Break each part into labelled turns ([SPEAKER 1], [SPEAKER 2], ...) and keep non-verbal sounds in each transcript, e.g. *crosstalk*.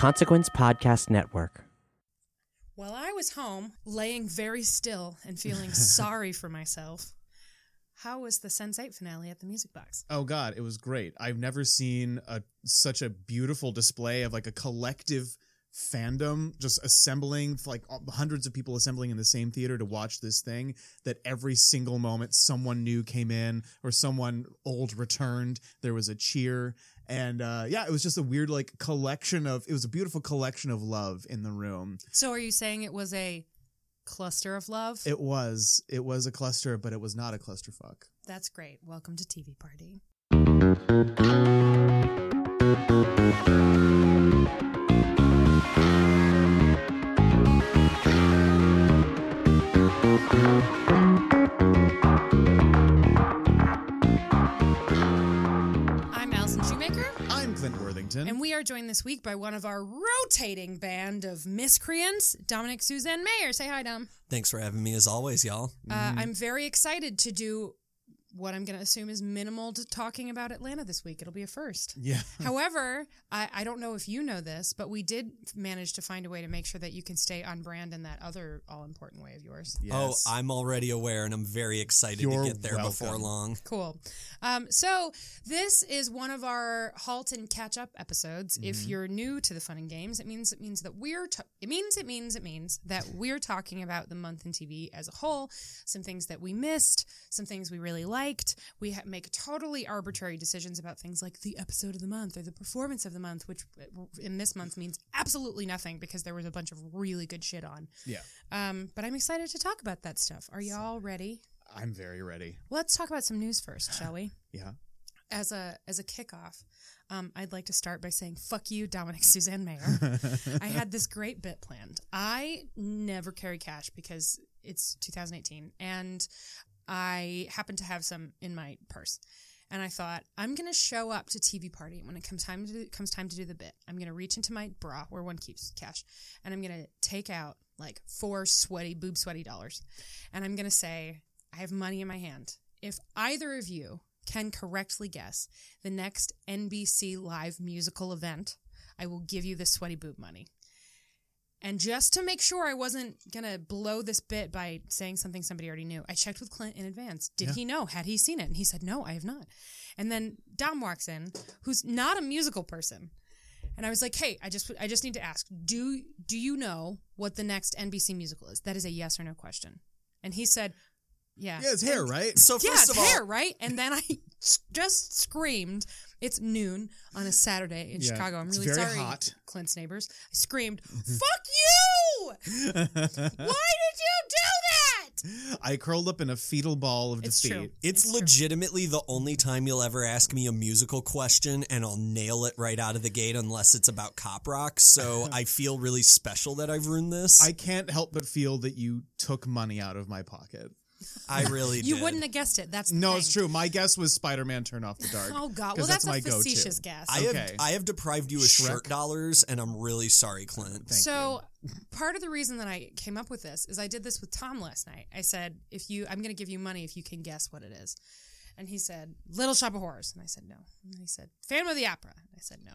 [SPEAKER 1] Consequence Podcast Network.
[SPEAKER 2] While I was home, laying very still and feeling *laughs* sorry for myself, how was the Sense8 finale at the Music Box?
[SPEAKER 3] Oh God, it was great. I've never seen a such a beautiful display of like a collective fandom just assembling like uh, hundreds of people assembling in the same theater to watch this thing that every single moment someone new came in or someone old returned there was a cheer and uh yeah it was just a weird like collection of it was a beautiful collection of love in the room
[SPEAKER 2] So, are you saying it was a cluster of love?
[SPEAKER 3] it was it was a cluster but it was not a clusterfuck
[SPEAKER 2] That's great. Welcome to TV Party. *laughs* i'm
[SPEAKER 3] worthington
[SPEAKER 2] and we are joined this week by one of our rotating band of miscreants, Dominick Suzanne Mayer. Say hi, Dom.
[SPEAKER 4] Thanks for having me as always, y'all.
[SPEAKER 2] Uh, I'm very excited to do what I'm going to assume is minimal to talking about Atlanta this week. It'll be a first.
[SPEAKER 3] yeah *laughs*
[SPEAKER 2] However, I, I don't know if you know this, but we did manage to find a way to make sure that you can stay on brand in that other all important way of yours.
[SPEAKER 3] Yes.
[SPEAKER 4] Oh, I'm already aware and I'm very excited
[SPEAKER 3] You're
[SPEAKER 4] to get there before long.
[SPEAKER 2] Cool. Um, so this is one of our halt and catch up episodes. If you're new to the fun and games, it means it means that we're t- it means it means it means that we're talking about the month in TV as a whole. Some things that we missed, some things we really liked. We ha- make totally arbitrary decisions about things like the episode of the month or the performance of the month, which uh, in this month means absolutely nothing because there was a bunch of really good shit on.
[SPEAKER 3] yeah
[SPEAKER 2] Um, but I'm excited to talk about that stuff. Are y'all ready?
[SPEAKER 3] i'm very ready
[SPEAKER 2] Let's talk about some news first, *sighs* shall we?
[SPEAKER 3] yeah
[SPEAKER 2] as a as a kickoff, um, I'd like to start by saying "fuck you, Dominick *laughs* Suzanne Mayer." *laughs* I had this great bit planned. I never carry cash because it's 2018, and I happen to have some in my purse. And I thought I'm gonna show up to TV party when it comes time to comes time to do the bit. I'm gonna reach into my bra where one keeps cash, and I'm gonna take out like four sweaty boob sweaty dollars, and I'm gonna say I have money in my hand. If either of you can correctly guess the next NBC live musical event, I will give you the sweaty boob money. And just to make sure I wasn't going to blow this bit by saying something somebody already knew, I checked with Clint in advance. Did
[SPEAKER 3] Yeah.
[SPEAKER 2] he know? Had he seen it? And he said, No, I have not. And then Dom walks in, who's not a musical person. And I was like, "Hey, I just I just need to ask. Do do you know what the next NBC musical is? That is a yes or no question." And he said, "Yeah."
[SPEAKER 3] yeah it's hair right
[SPEAKER 4] So
[SPEAKER 2] Yeah,
[SPEAKER 4] first
[SPEAKER 2] it's
[SPEAKER 4] of all,
[SPEAKER 2] hair, right? And then I *laughs* just screamed. It's noon on a Saturday in
[SPEAKER 3] Yeah,
[SPEAKER 2] Chicago. I'm
[SPEAKER 3] it's
[SPEAKER 2] really
[SPEAKER 3] very
[SPEAKER 2] sorry,
[SPEAKER 3] hot.
[SPEAKER 2] Clint's neighbors. I screamed, *laughs* "Fuck you! *laughs* Why did you do that?"
[SPEAKER 3] I curled up in a fetal ball of
[SPEAKER 2] It's
[SPEAKER 3] defeat.
[SPEAKER 2] true.
[SPEAKER 4] it's,
[SPEAKER 2] It's true.
[SPEAKER 4] legitimately the only time you'll ever ask me a musical question and I'll nail it right out of the gate unless it's about cop rock. So I feel really special that I've ruined this.
[SPEAKER 3] I can't help but feel that you took money out of my pocket.
[SPEAKER 4] I *laughs* really
[SPEAKER 2] You
[SPEAKER 4] did.
[SPEAKER 2] wouldn't have guessed it. That's the
[SPEAKER 3] No,
[SPEAKER 2] thing.
[SPEAKER 3] it's true. My guess was Spider-Man: Turn Off the *laughs* Dark.
[SPEAKER 2] Oh God, Well, that's,
[SPEAKER 3] my
[SPEAKER 2] a
[SPEAKER 3] go-to.
[SPEAKER 2] facetious guess.
[SPEAKER 4] I have
[SPEAKER 3] Okay.
[SPEAKER 4] I have deprived you of
[SPEAKER 3] Shrek.
[SPEAKER 4] shirt dollars and I'm really sorry, Clint.
[SPEAKER 3] Thank
[SPEAKER 2] so part of the reason that I came up with this is I did this with Tom last night. I said, if you I'm gonna give you money if you can guess what it is. And he said, Little Shop of Horrors. And I said, No. And he said, Phantom of the Opera. And I said, No.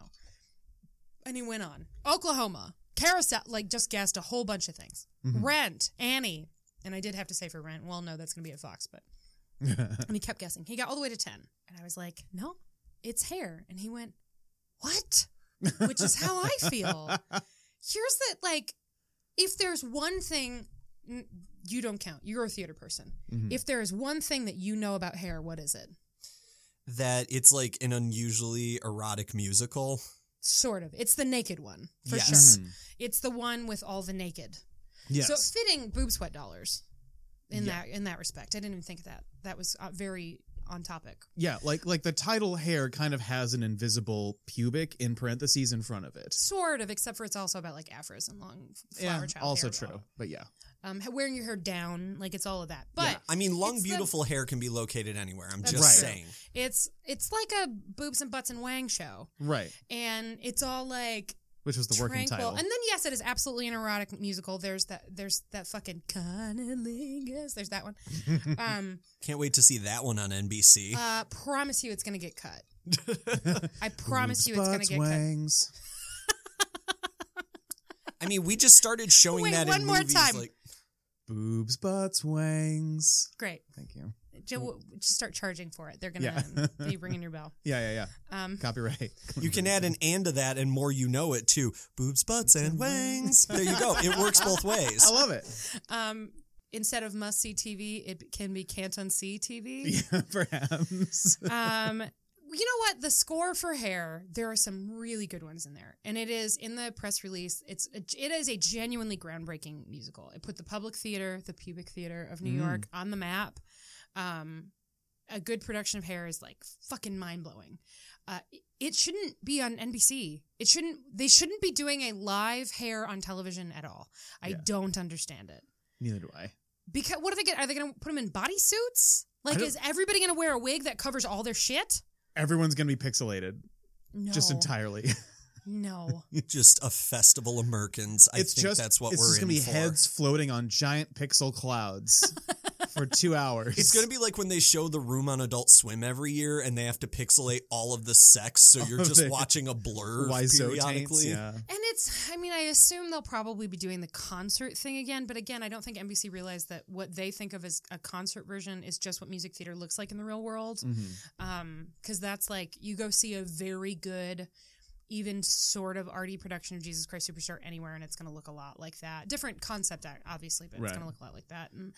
[SPEAKER 2] And he went on. Oklahoma. Carousel, like just guessed a whole bunch of things. Mm-hmm. Rent, Annie. And I did have to say for rent, well, no, that's gonna be at Fox, but *laughs* and he kept guessing. He got all the way to 10. And I was like, No, it's hair. And he went, What? Which is how I feel here's the like if there's one thing you don't count you're a theater person
[SPEAKER 3] Mhm.
[SPEAKER 2] if there is one thing that you know about hair what is it
[SPEAKER 4] That it's like an unusually erotic musical.
[SPEAKER 2] sort of it's the naked one for
[SPEAKER 4] Yes.
[SPEAKER 2] sure it's the one with all the naked
[SPEAKER 3] Yes.
[SPEAKER 2] so fitting boob sweat dollars in
[SPEAKER 3] Yeah.
[SPEAKER 2] that in that respect i didn't even think of that that was uh, very on topic
[SPEAKER 3] yeah, like like the title hair kind of has an invisible pubic in parentheses in front of it.
[SPEAKER 2] sort of except for it's also about like afros and long flower
[SPEAKER 3] Yeah,
[SPEAKER 2] child
[SPEAKER 3] also
[SPEAKER 2] hair.
[SPEAKER 3] true. But yeah.
[SPEAKER 2] um wearing your hair down like it's all of that but
[SPEAKER 4] yeah. I mean, long,
[SPEAKER 2] it's the-
[SPEAKER 4] beautiful hair can be located anywhere. I'm just
[SPEAKER 2] true.
[SPEAKER 4] saying.
[SPEAKER 2] It's it's like a boobs and butts and wang show,
[SPEAKER 3] Right.
[SPEAKER 2] and it's all like
[SPEAKER 3] Which was the working
[SPEAKER 2] tranquil.
[SPEAKER 3] title.
[SPEAKER 2] And then yes, it is absolutely an erotic musical. There's that there's that fucking cunnilingus. There's that one. *laughs* Um,
[SPEAKER 4] Can't wait to see that one on NBC.
[SPEAKER 2] uh, promise you, it's gonna get cut. *laughs* I promise you, it's gonna
[SPEAKER 3] butts,
[SPEAKER 2] get cut.
[SPEAKER 3] wangs. *laughs*
[SPEAKER 4] I mean, we just started showing
[SPEAKER 2] Wait,
[SPEAKER 4] that
[SPEAKER 2] one
[SPEAKER 4] in
[SPEAKER 2] more
[SPEAKER 4] movies.
[SPEAKER 2] time.
[SPEAKER 4] Like,
[SPEAKER 3] Boobs, butts, wangs.
[SPEAKER 2] Great.
[SPEAKER 3] Thank you.
[SPEAKER 2] Ju- Just start charging for it. They're gonna
[SPEAKER 3] Yeah. *laughs*
[SPEAKER 2] be ringing your bell.
[SPEAKER 3] Yeah, yeah, yeah.
[SPEAKER 2] Um,
[SPEAKER 3] Copyright. *laughs*
[SPEAKER 4] you can add an and to that, and more you know it too. Boobs, butts, and wings. There you go. It works both ways. *laughs*
[SPEAKER 3] I love it.
[SPEAKER 2] um, instead of must see TV, it can be can't unsee TV.
[SPEAKER 3] Yeah, perhaps.
[SPEAKER 2] um you know what the score for hair there are some really good ones in there and it is in the press release it's a, it is a genuinely groundbreaking musical it put the public theater the pubic theater of new
[SPEAKER 3] Mm.
[SPEAKER 2] york on the map um a good production of hair is like fucking mind-blowing uh, it- it shouldn't be on nbc it shouldn't they shouldn't be doing a live hair on television at all i
[SPEAKER 3] Yeah.
[SPEAKER 2] don't understand it
[SPEAKER 3] Neither do I.
[SPEAKER 2] because what are they going are they gonna put them in bodysuits like is everybody gonna wear a wig that covers all their shit
[SPEAKER 3] Everyone's gonna be pixelated,
[SPEAKER 2] no
[SPEAKER 3] just entirely. *laughs* *laughs*
[SPEAKER 2] No.
[SPEAKER 4] Just a festival of Merkins. I
[SPEAKER 3] it's
[SPEAKER 4] think
[SPEAKER 3] just
[SPEAKER 4] that's what
[SPEAKER 3] it's
[SPEAKER 4] we're
[SPEAKER 3] just
[SPEAKER 4] in
[SPEAKER 3] gonna be
[SPEAKER 4] for.
[SPEAKER 3] heads floating on giant pixel clouds *laughs* for two hours.
[SPEAKER 4] It's going to be like when they show the room on Adult Swim every year and they have to pixelate all of the sex, so you're *laughs* just
[SPEAKER 3] the
[SPEAKER 4] watching a blur
[SPEAKER 3] Wiseau
[SPEAKER 4] periodically.
[SPEAKER 3] taints, yeah.
[SPEAKER 2] And it's, I mean, I assume they'll probably be doing the concert thing again. But again, I don't think NBC realized that what they think of as a concert version is just what music theater looks like in the real world.
[SPEAKER 3] Mm-hmm.
[SPEAKER 2] Um, because that's like, you go see a very good, even sort of arty production of Jesus Christ Superstar anywhere, and it's going to look a lot like that. Different concept, obviously, but
[SPEAKER 3] Right.
[SPEAKER 2] it's going to look a lot like that. And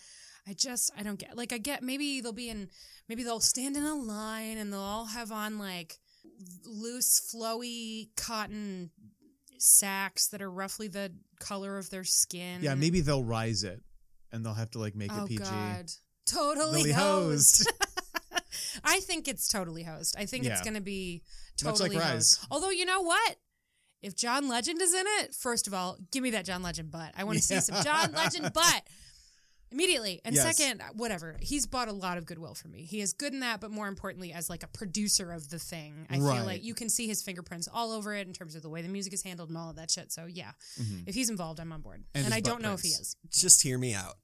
[SPEAKER 2] I just, I don't get, like, I get maybe they'll be in, maybe they'll stand in a line and they'll all have on like loose, flowy cotton sacks that are roughly the color of their skin.
[SPEAKER 3] Yeah, maybe they'll rise it, and they'll have to like make
[SPEAKER 2] Oh
[SPEAKER 3] it PG.
[SPEAKER 2] God, totally
[SPEAKER 3] They'll
[SPEAKER 2] hosed.
[SPEAKER 3] hosed. *laughs*
[SPEAKER 2] I think it's totally hosed. I think it's going to be
[SPEAKER 3] like
[SPEAKER 2] totally
[SPEAKER 3] Rise.
[SPEAKER 2] hosed. Although you know what? If John Legend is in it, first of all, give me that John Legend butt. I want to see some John Legend butt *laughs* immediately. And
[SPEAKER 3] Yes.
[SPEAKER 2] second, whatever. He's bought a lot of goodwill from me. He is good in that, but more importantly, as like a producer of the thing, I
[SPEAKER 3] Right.
[SPEAKER 2] feel like you can see his fingerprints all over it in terms of the way the music is handled and all of that shit. So yeah, if he's involved, I'm on board.
[SPEAKER 3] And
[SPEAKER 2] And, I don't know if he is.
[SPEAKER 4] Just hear me out.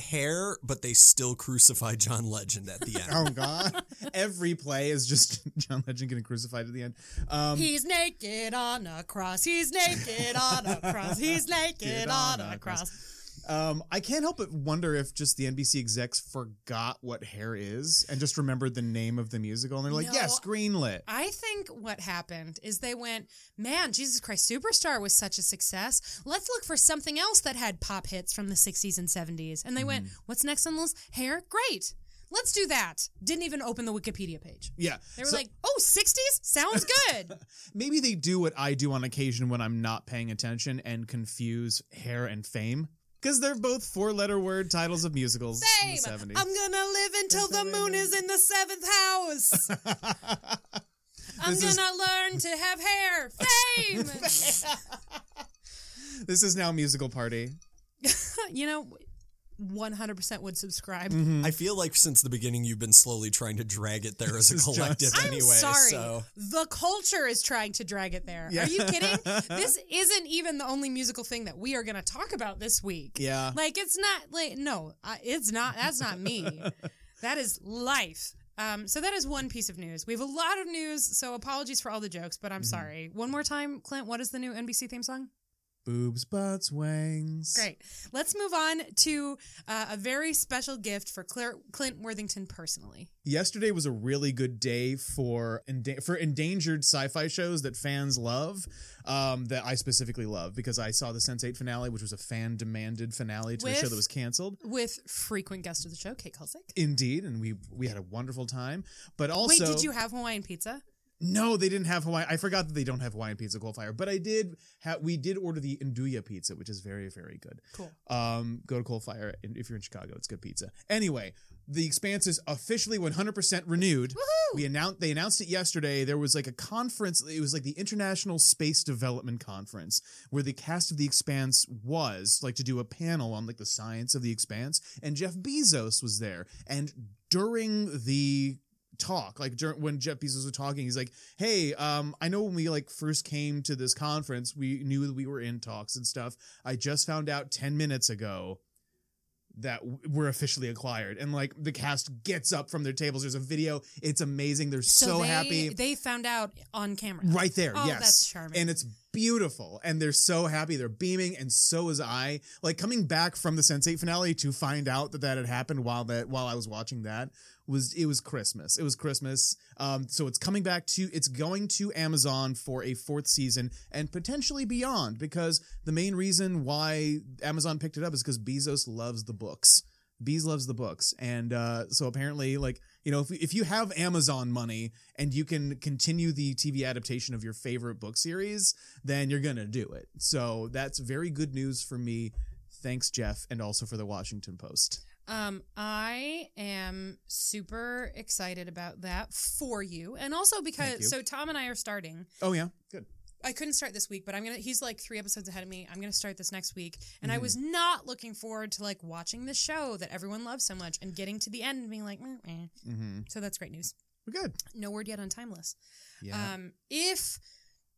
[SPEAKER 4] Hair, but they still crucify John Legend at the end. *laughs*
[SPEAKER 3] Oh God! Every play is just *laughs* John Legend getting crucified at the end. Um,
[SPEAKER 2] He's naked on a cross. He's naked on a cross. He's *laughs* naked
[SPEAKER 3] Naked
[SPEAKER 2] on
[SPEAKER 3] on
[SPEAKER 2] a
[SPEAKER 3] a
[SPEAKER 2] cross.
[SPEAKER 3] Um, I can't help but wonder if just the NBC execs forgot what hair is and just remembered the name of the musical, and they're like,
[SPEAKER 2] No.
[SPEAKER 3] "Yes, greenlit."
[SPEAKER 2] I think what happened is they went, man, Jesus Christ Superstar was such a success. Let's look for something else that had pop hits from the 60s and 70s. And they went,
[SPEAKER 3] Mm-hmm.
[SPEAKER 2] what's next on the list? Hair? Great. Let's do that. Didn't even open the Wikipedia page.
[SPEAKER 3] Yeah,
[SPEAKER 2] They were
[SPEAKER 3] So
[SPEAKER 2] like, oh, 60s? Sounds good. *laughs*
[SPEAKER 3] maybe they do what I do on occasion when I'm not paying attention and confuse hair and fame because they're both four-letter word titles of musicals
[SPEAKER 2] Fame.
[SPEAKER 3] in the '70s.
[SPEAKER 2] I'm going to live until the moon is in the seventh house. *laughs* I'm
[SPEAKER 3] This is-
[SPEAKER 2] going to learn to have hair. Fame. *laughs*
[SPEAKER 3] this is now musical party. *laughs*
[SPEAKER 2] you know, 100% would subscribe.
[SPEAKER 4] I feel like since the beginning you've been slowly trying to drag it there *laughs* as a collective
[SPEAKER 3] just-
[SPEAKER 2] I'm
[SPEAKER 4] anyway.
[SPEAKER 2] sorry.
[SPEAKER 4] So
[SPEAKER 2] The culture is trying to drag it there.
[SPEAKER 3] Yeah.
[SPEAKER 2] Are you kidding? *laughs* this isn't even the only musical thing that we are going to talk about this week.
[SPEAKER 3] Yeah.
[SPEAKER 2] Like, it's not, like, no, it's not, that's not me. *laughs* that is life. Um, so that is one piece of news. We have a lot of news, so apologies for all the jokes, but I'm
[SPEAKER 3] Mm-hmm.
[SPEAKER 2] sorry. One more time, Clint, what is the new NBC theme song?
[SPEAKER 3] Boobs, butts, wangs.
[SPEAKER 2] Great. Let's move on to uh, a very special gift for Claire, Clint Worthington personally.
[SPEAKER 3] Yesterday was a really good day for enda- for endangered sci-fi shows that fans love. Um, that I specifically love because I saw the Sense8 finale, which was a fan demanded finale to a show that was canceled.
[SPEAKER 2] With frequent guest of the show, Kate Kulzick.
[SPEAKER 3] Indeed, and we we had a wonderful time. But also,
[SPEAKER 2] Wait, did you have Hawaiian pizza?
[SPEAKER 3] No, they didn't have Hawaiian. I forgot that they don't have Hawaiian pizza coal fire, but I did. have. we did order the Nduja pizza, which is very very good.
[SPEAKER 2] Cool.
[SPEAKER 3] Um, go to Coal Fire and if you're in Chicago, it's good pizza. Anyway, the Expanse is officially 100% renewed.
[SPEAKER 2] Woohoo!
[SPEAKER 3] We announced they announced it yesterday. There was like a conference. It was like the International Space Development Conference, where the cast of the Expanse was like to do a panel on like the science of the Expanse, and Jeff Bezos was there. And during the talk like during when jeff bezos was talking he's like hey um i know when we like first came to this conference we knew that we were in talks and stuff i just found out 10 minutes ago that we're officially acquired. And like the cast gets up from their tables. There's a video. It's amazing. They're so,
[SPEAKER 2] they,
[SPEAKER 3] happy.
[SPEAKER 2] They found out on camera.
[SPEAKER 3] Right there,
[SPEAKER 2] Oh,
[SPEAKER 3] yes.
[SPEAKER 2] that's charming.
[SPEAKER 3] And it's beautiful. And they're so happy. They're beaming, and so is I. Like coming back from the Sense8 finale to find out that that had happened while that while I was watching that was it was Christmas. It was Christmas. Um, so it's coming back to it's going to Amazon for a fourth season and potentially beyond because the main reason why Amazon picked it up is because Bezos loves the books. Bees loves the books, and uh, so apparently, like you know, if if you have Amazon money and you can continue the TV adaptation of your favorite book series, then you're gonna do it. So that's very good news for me. Thanks, Jeff, and also for the Washington Post.
[SPEAKER 2] Um, I am super excited about that for you, and also
[SPEAKER 3] you.
[SPEAKER 2] because so Tom and I are starting.
[SPEAKER 3] Oh yeah, good.
[SPEAKER 2] I couldn't start this week, but I'm gonna. He's like three episodes ahead of me. I'm gonna start this next week, and
[SPEAKER 3] Mm-hmm.
[SPEAKER 2] I was not looking forward to like watching the show that everyone loves so much and getting to the end and being like, "Meh, meh."
[SPEAKER 3] Mm-hmm.
[SPEAKER 2] so that's great news.
[SPEAKER 3] We're good.
[SPEAKER 2] No word yet on Timeless.
[SPEAKER 3] Yeah.
[SPEAKER 2] Um, if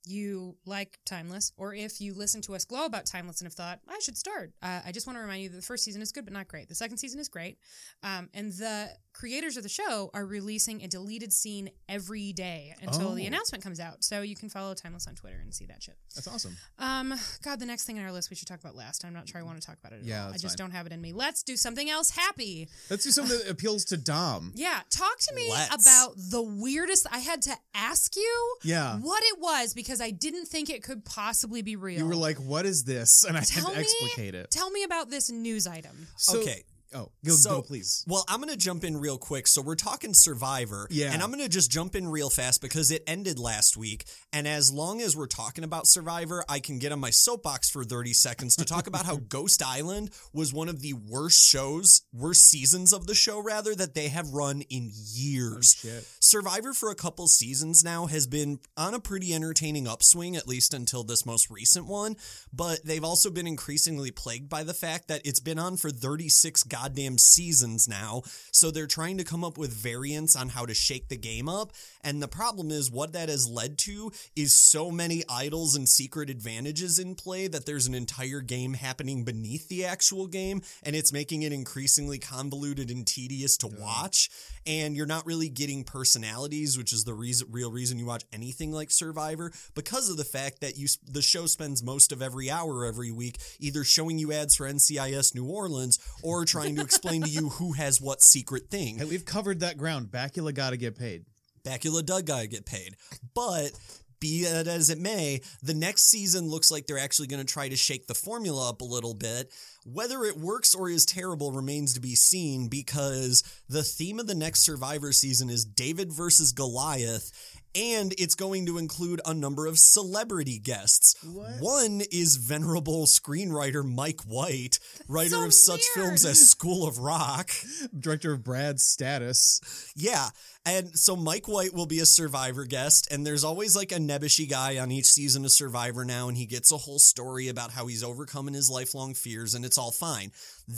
[SPEAKER 2] you like Timeless, or if you listen to us glow about Timeless and have thought, I should start, uh, I just want to remind you that the first season is good but not great. The second season is great. Um, and the creators of the show are releasing a deleted scene every day until the
[SPEAKER 3] Oh.
[SPEAKER 2] announcement comes out. So you can follow Timeless on Twitter and see that shit.
[SPEAKER 3] that's awesome.
[SPEAKER 2] Um, God, the next thing on our list we should talk about last. I'm not sure I want to talk about it at
[SPEAKER 3] Yeah,
[SPEAKER 2] all. I just
[SPEAKER 3] fine.
[SPEAKER 2] don't have it in me. Let's do something else happy.
[SPEAKER 3] Let's do something that *laughs* appeals to Dom.
[SPEAKER 2] Yeah, talk to me
[SPEAKER 4] Let's.
[SPEAKER 2] about the weirdest. I had to ask you
[SPEAKER 3] Yeah.
[SPEAKER 2] what it was because I didn't think it could possibly be real.
[SPEAKER 3] You were like, "What is this?" And I
[SPEAKER 2] Tell
[SPEAKER 3] had to
[SPEAKER 2] me-
[SPEAKER 3] explicate it.
[SPEAKER 2] Tell me about this news item.
[SPEAKER 3] So,
[SPEAKER 4] okay.
[SPEAKER 3] Oh, go,
[SPEAKER 4] So-
[SPEAKER 3] go, please.
[SPEAKER 4] Well, I'm going to jump in real quick. So we're talking Survivor.
[SPEAKER 3] Yeah.
[SPEAKER 4] And I'm going to just jump in real fast because it ended last week. And as long as we're talking about Survivor, I can get on my soapbox for 30 seconds to talk about how *laughs* Ghost Island was one of the worst shows, worst seasons of the show, rather, that they have run in years.
[SPEAKER 3] Oh, shit.
[SPEAKER 4] Survivor for a couple seasons now has been on a pretty entertaining upswing, at least until this most recent one. But they've also been increasingly plagued by the fact that it's been on for 36 goddamn seasons now. So they're trying to come up with variants on how to shake the game up. And the problem is, what that has led to is so many idols and secret advantages in play that there's an entire game happening beneath the actual game. And it's making it increasingly convoluted and tedious to watch. And you're not really getting personalities, which is the reason, real reason you watch anything like Survivor, because of the fact that you the show spends most of every hour every week either showing you ads for NCIS New Orleans or trying to explain to you who has what secret thing.
[SPEAKER 3] Hey, we've covered that ground. Bakula got to get paid.
[SPEAKER 4] Bakula Doug gotta get paid. But be it as it may, the next season looks like they're actually going to try to shake the formula up a little bit. Whether it works or is terrible remains to be seen because the theme of the next Survivor season is David versus Goliath. And it's going to include a number of celebrity guests.
[SPEAKER 3] What?
[SPEAKER 4] One is venerable screenwriter Mike White, writer
[SPEAKER 2] so
[SPEAKER 4] of such films as School of Rock.
[SPEAKER 3] Director of Brad's status.
[SPEAKER 4] Yeah. And so Mike White will be a Survivor guest, and there's always like a nebbishy guy on each season of Survivor now, and he gets a whole story about how he's overcoming his lifelong fears, and it's all fine.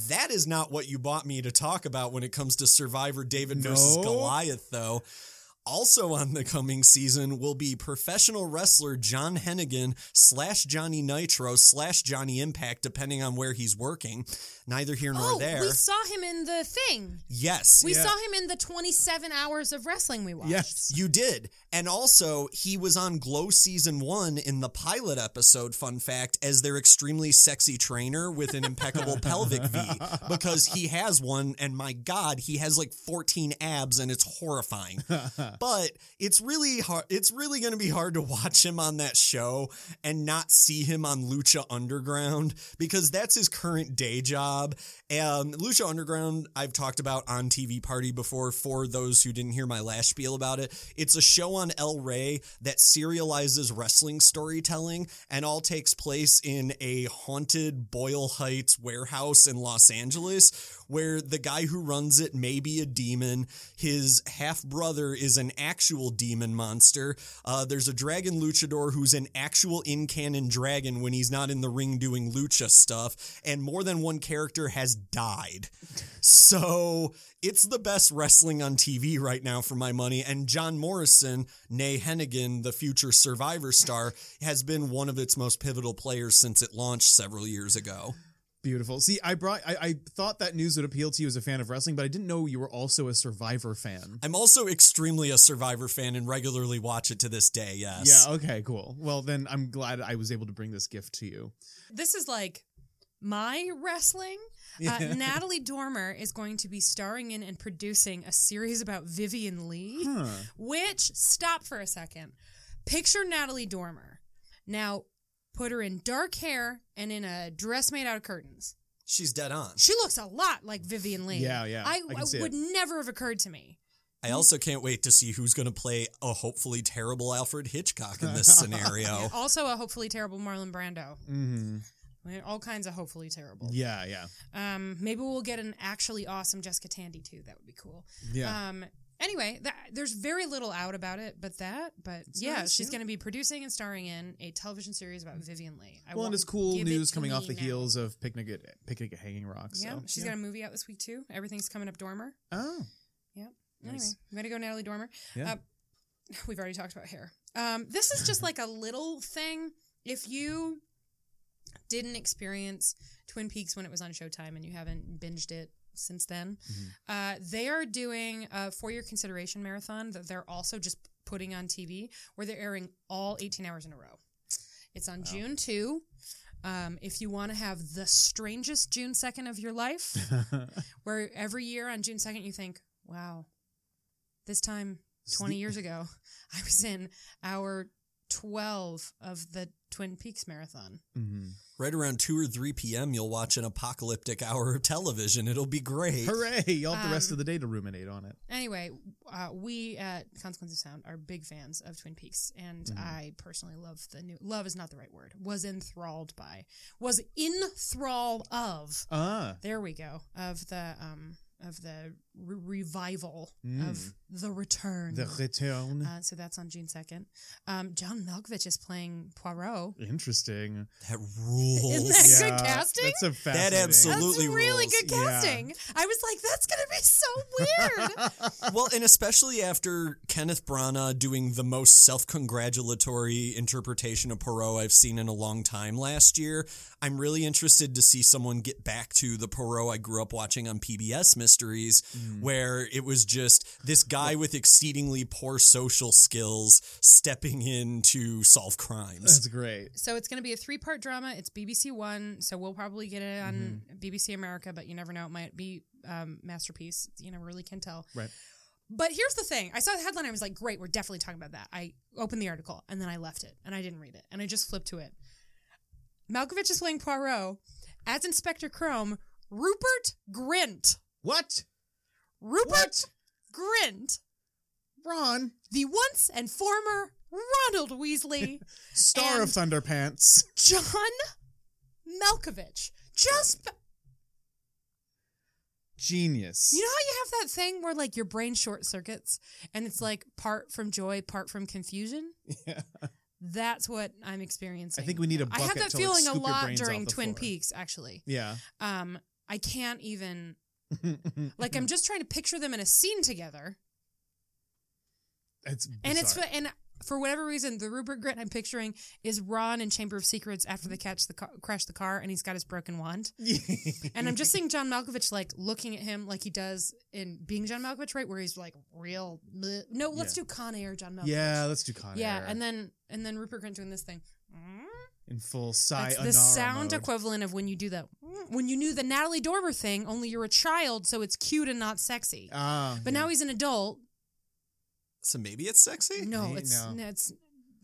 [SPEAKER 4] That is not what you bought me to talk about when it comes to Survivor David versus Goliath, though. Also on the coming season will be professional wrestler John Hennigan slash Johnny Nitro slash Johnny Impact, depending on where he's working. Neither here nor
[SPEAKER 2] Oh,
[SPEAKER 4] there.
[SPEAKER 2] we saw him in the thing.
[SPEAKER 4] yes.
[SPEAKER 2] We
[SPEAKER 3] Yeah.
[SPEAKER 2] saw him in the 27 hours of wrestling we watched.
[SPEAKER 3] Yes.
[SPEAKER 4] You did. And also, he was on Glow season one in the pilot episode, fun fact, as their extremely sexy trainer with an impeccable *laughs* pelvic V because he has one. And my God, he has like 14 abs and it's horrifying. *laughs* but it's really hard. It's really going to be hard to watch him on that show and not see him on Lucha Underground because that's his current day job. Um, Lucha Underground, I've talked about on TV Party before for those who didn't hear my last spiel about it. It's a show on El Rey that serializes wrestling storytelling and all takes place in a haunted Boyle Heights warehouse in Los Angeles where the guy who runs it may be a demon. His half brother is an actual demon monster. Uh, there's a dragon luchador who's an actual in canon dragon when he's not in the ring doing lucha stuff. And more than one character has died. So it's the best wrestling on TV right now for my money. And John Morrison, nay Hennigan, the future Survivor star, has been one of its most pivotal players since it launched several years ago.
[SPEAKER 3] Beautiful. See, I brought. I, I thought that news would appeal to you as a fan of wrestling, but I didn't know you were also a Survivor fan.
[SPEAKER 4] I'm also extremely a Survivor fan and regularly watch it to this day. Yes.
[SPEAKER 3] Yeah. Okay. Cool. Well, then I'm glad I was able to bring this gift to you.
[SPEAKER 2] This is like my wrestling. Uh, *laughs* Natalie Dormer is going to be starring in and producing a series about Vivien Leigh,
[SPEAKER 3] Huh.
[SPEAKER 2] which, stop for a second. Picture Natalie Dormer. Now, put her in dark hair and in a dress made out of curtains.
[SPEAKER 4] She's dead on.
[SPEAKER 2] She looks a lot like Vivien Leigh.
[SPEAKER 3] Yeah, yeah,
[SPEAKER 2] I,
[SPEAKER 3] I
[SPEAKER 2] I would
[SPEAKER 3] it.
[SPEAKER 2] never have occurred to me.
[SPEAKER 4] I also can't wait to see who's going to play a hopefully terrible Alfred Hitchcock in this *laughs* scenario. *laughs*
[SPEAKER 2] Also, a hopefully terrible Marlon Brando.
[SPEAKER 3] hmm
[SPEAKER 2] I mean, all kinds of hopefully terrible.
[SPEAKER 3] Yeah. Yeah.
[SPEAKER 2] Um, maybe we'll get an actually awesome Jessica Tandy too. That would be cool.
[SPEAKER 3] Yeah.
[SPEAKER 2] Um, anyway, that, there's very little out about it, but that, but yeah,
[SPEAKER 3] nice,
[SPEAKER 2] she's
[SPEAKER 3] yeah.
[SPEAKER 2] going to be producing and starring in a television series about Vivien Leigh. I
[SPEAKER 3] well, and it's cool
[SPEAKER 2] give it
[SPEAKER 3] news coming off the
[SPEAKER 2] now.
[SPEAKER 3] heels of Picnic at Picnic at Hanging Rock. So,
[SPEAKER 2] Yeah, she's got a movie out this week too. Everything's coming up Dormer.
[SPEAKER 3] Oh.
[SPEAKER 2] Yep.
[SPEAKER 3] Nice.
[SPEAKER 2] Anyway, I'm gonna go Natalie Dormer.
[SPEAKER 3] Yeah.
[SPEAKER 2] Uh, *laughs* we've already talked about hair. Um, this is just like a little thing. If you didn't experience Twin Peaks when it was on Showtime and you haven't binged it since then, uh, they are doing a four-year consideration marathon that they're also just putting on TV, where they're airing all 18 hours in a row. It's on June 2. Um, if you want to have the strangest June 2nd of your life, *laughs* where every year on June 2nd you think, wow, this time 20 years ago, *laughs* I was in hour 12 of the Twin Peaks marathon.
[SPEAKER 3] Mhm.
[SPEAKER 4] Right around 2 or 3 p.m., you'll watch an apocalyptic hour of television. It'll be great.
[SPEAKER 3] Hooray! You'll have the rest
[SPEAKER 2] Um,
[SPEAKER 3] of the day to ruminate on it.
[SPEAKER 2] Anyway, uh, we at Consequence of Sound are big fans of Twin Peaks, and I personally love the new. Love is not the right word. Was enthralled by. Was enthralled of.
[SPEAKER 3] Ah.
[SPEAKER 2] There we go. Of the um of the re- revival
[SPEAKER 3] Mm.
[SPEAKER 2] of the return.
[SPEAKER 3] The return.
[SPEAKER 2] uh, so that's on June second. Um, John Malkovich is playing Poirot.
[SPEAKER 3] Interesting.
[SPEAKER 4] That rules.
[SPEAKER 2] Isn't that
[SPEAKER 3] Yeah,
[SPEAKER 2] good casting?
[SPEAKER 3] That's a fascinating.
[SPEAKER 4] absolutely-
[SPEAKER 2] That's really
[SPEAKER 4] rules.
[SPEAKER 2] good
[SPEAKER 3] Yeah.
[SPEAKER 2] casting. I was like, that's gonna be so weird. *laughs*
[SPEAKER 4] well, and especially after Kenneth Branagh doing the most self-congratulatory interpretation of Poirot I've seen in a long time last year, I'm really interested to see someone get back to the Poirot I grew up watching on PBS Mysteries, where it was just this guy with exceedingly poor social skills stepping in to solve crimes.
[SPEAKER 3] That's great.
[SPEAKER 2] so it's gonna be a three part drama. It's BBC One, so we'll probably get it on BBC America, but you never know. It might be um, masterpiece. You never really can tell.
[SPEAKER 3] Right.
[SPEAKER 2] But here's the thing. I saw the headline. I was like, great, we're definitely talking about that. I opened the article and then I left it and I didn't read it and I just flipped to it. Malkovich is playing Poirot as Inspector Crome, Rupert Grint.
[SPEAKER 3] What?
[SPEAKER 2] Rupert
[SPEAKER 3] What?
[SPEAKER 2] Grint,
[SPEAKER 3] Ron,
[SPEAKER 2] the once and former Ronald Weasley, *laughs*
[SPEAKER 3] star of Thunderpants.
[SPEAKER 2] John Malkovich. Just
[SPEAKER 3] Genius.
[SPEAKER 2] You know how you have that thing where like your brain short circuits and it's like part from joy, part from confusion?
[SPEAKER 3] Yeah.
[SPEAKER 2] That's what I'm experiencing.
[SPEAKER 3] I think we need a
[SPEAKER 2] I have
[SPEAKER 3] bucket
[SPEAKER 2] that
[SPEAKER 3] like,
[SPEAKER 2] feeling a lot during Twin
[SPEAKER 3] floor.
[SPEAKER 2] Peaks, actually.
[SPEAKER 3] Yeah.
[SPEAKER 2] Um, I can't even like I'm just trying to picture them in a scene together,
[SPEAKER 3] It's
[SPEAKER 2] and it's and for whatever reason, the Rupert Grint I'm picturing is Ron in Chamber of Secrets after they catch the car, crash the car, and he's got his broken wand. *laughs* And I'm just seeing John Malkovich like looking at him like he does in being John Malkovich, right? Where he's like real. bleh. No, let's
[SPEAKER 3] Yeah.
[SPEAKER 2] do Con Air, John Malkovich.
[SPEAKER 3] yeah, let's do Con
[SPEAKER 2] yeah, and then and then Rupert Grint doing this thing.
[SPEAKER 3] In full Sai
[SPEAKER 2] That's the sound
[SPEAKER 3] mode.
[SPEAKER 2] equivalent of when you do that. When you knew the Natalie Dormer thing, only you're a child, so it's cute and not sexy.
[SPEAKER 3] Ah,
[SPEAKER 2] but now he's an adult.
[SPEAKER 4] So maybe it's sexy?
[SPEAKER 2] No, it's
[SPEAKER 3] no.
[SPEAKER 2] no, it's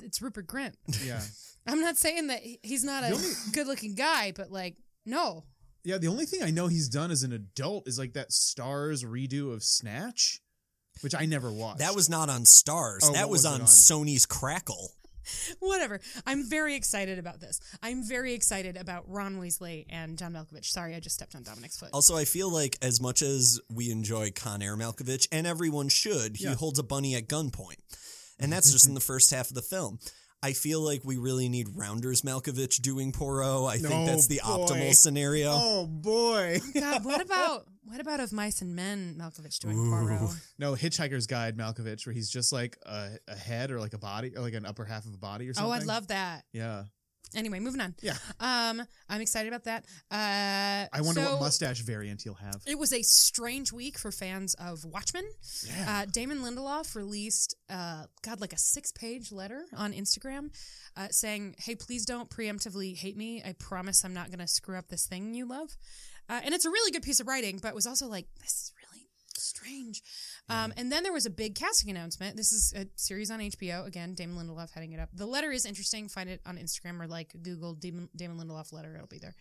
[SPEAKER 2] it's Rupert Grint.
[SPEAKER 3] yeah, *laughs*
[SPEAKER 2] I'm not saying that he's not a
[SPEAKER 3] only- *laughs*
[SPEAKER 2] good-looking guy, but like, no.
[SPEAKER 3] yeah. The only thing I know he's done as an adult is like that Starz redo of Snatch, which I never watched.
[SPEAKER 4] That was not on Starz.
[SPEAKER 3] Oh,
[SPEAKER 4] that was,
[SPEAKER 3] was
[SPEAKER 4] on,
[SPEAKER 3] on?
[SPEAKER 4] Sony's Crackle. *laughs*
[SPEAKER 2] Whatever. I'm very excited about this. I'm very excited about Ron Weasley and John Malkovich. Sorry, I just stepped on Dominick's foot.
[SPEAKER 4] Also, I feel like as much as we enjoy Con Air Malkovich, and everyone should, he
[SPEAKER 3] Yeah.
[SPEAKER 4] holds a bunny at gunpoint. And that's just in the *laughs* first half of the film. I feel like we really need Rounders Malkovich doing Poirot. I think
[SPEAKER 3] Oh,
[SPEAKER 4] that's the
[SPEAKER 3] boy.
[SPEAKER 4] optimal scenario.
[SPEAKER 3] Oh boy.
[SPEAKER 2] Oh, God, what about what about of Mice and Men Malkovich doing Poirot?
[SPEAKER 3] no, Hitchhiker's Guide Malkovich, where he's just like a, a head or like a body or like an upper half of a body or oh, something.
[SPEAKER 2] Oh, I'd love that.
[SPEAKER 3] Yeah.
[SPEAKER 2] Anyway, moving on.
[SPEAKER 3] Yeah.
[SPEAKER 2] Um, I'm excited about that. Uh,
[SPEAKER 3] I wonder
[SPEAKER 2] so
[SPEAKER 3] what mustache variant he'll have.
[SPEAKER 2] It was a strange week for fans of Watchmen.
[SPEAKER 3] Yeah.
[SPEAKER 2] Uh, Damon Lindelof released, uh, God, like a six page letter on Instagram uh, saying, Hey, please don't preemptively hate me. I promise I'm not going to screw up this thing you love. Uh, and it's a really good piece of writing, but it was also like, This is really strange. Um, and then there was a big casting announcement. This is a series on HBO. Again, Damon Lindelof heading it up. The letter is interesting. Find it on Instagram or like Google Damon, Damon Lindelof letter. It'll be there.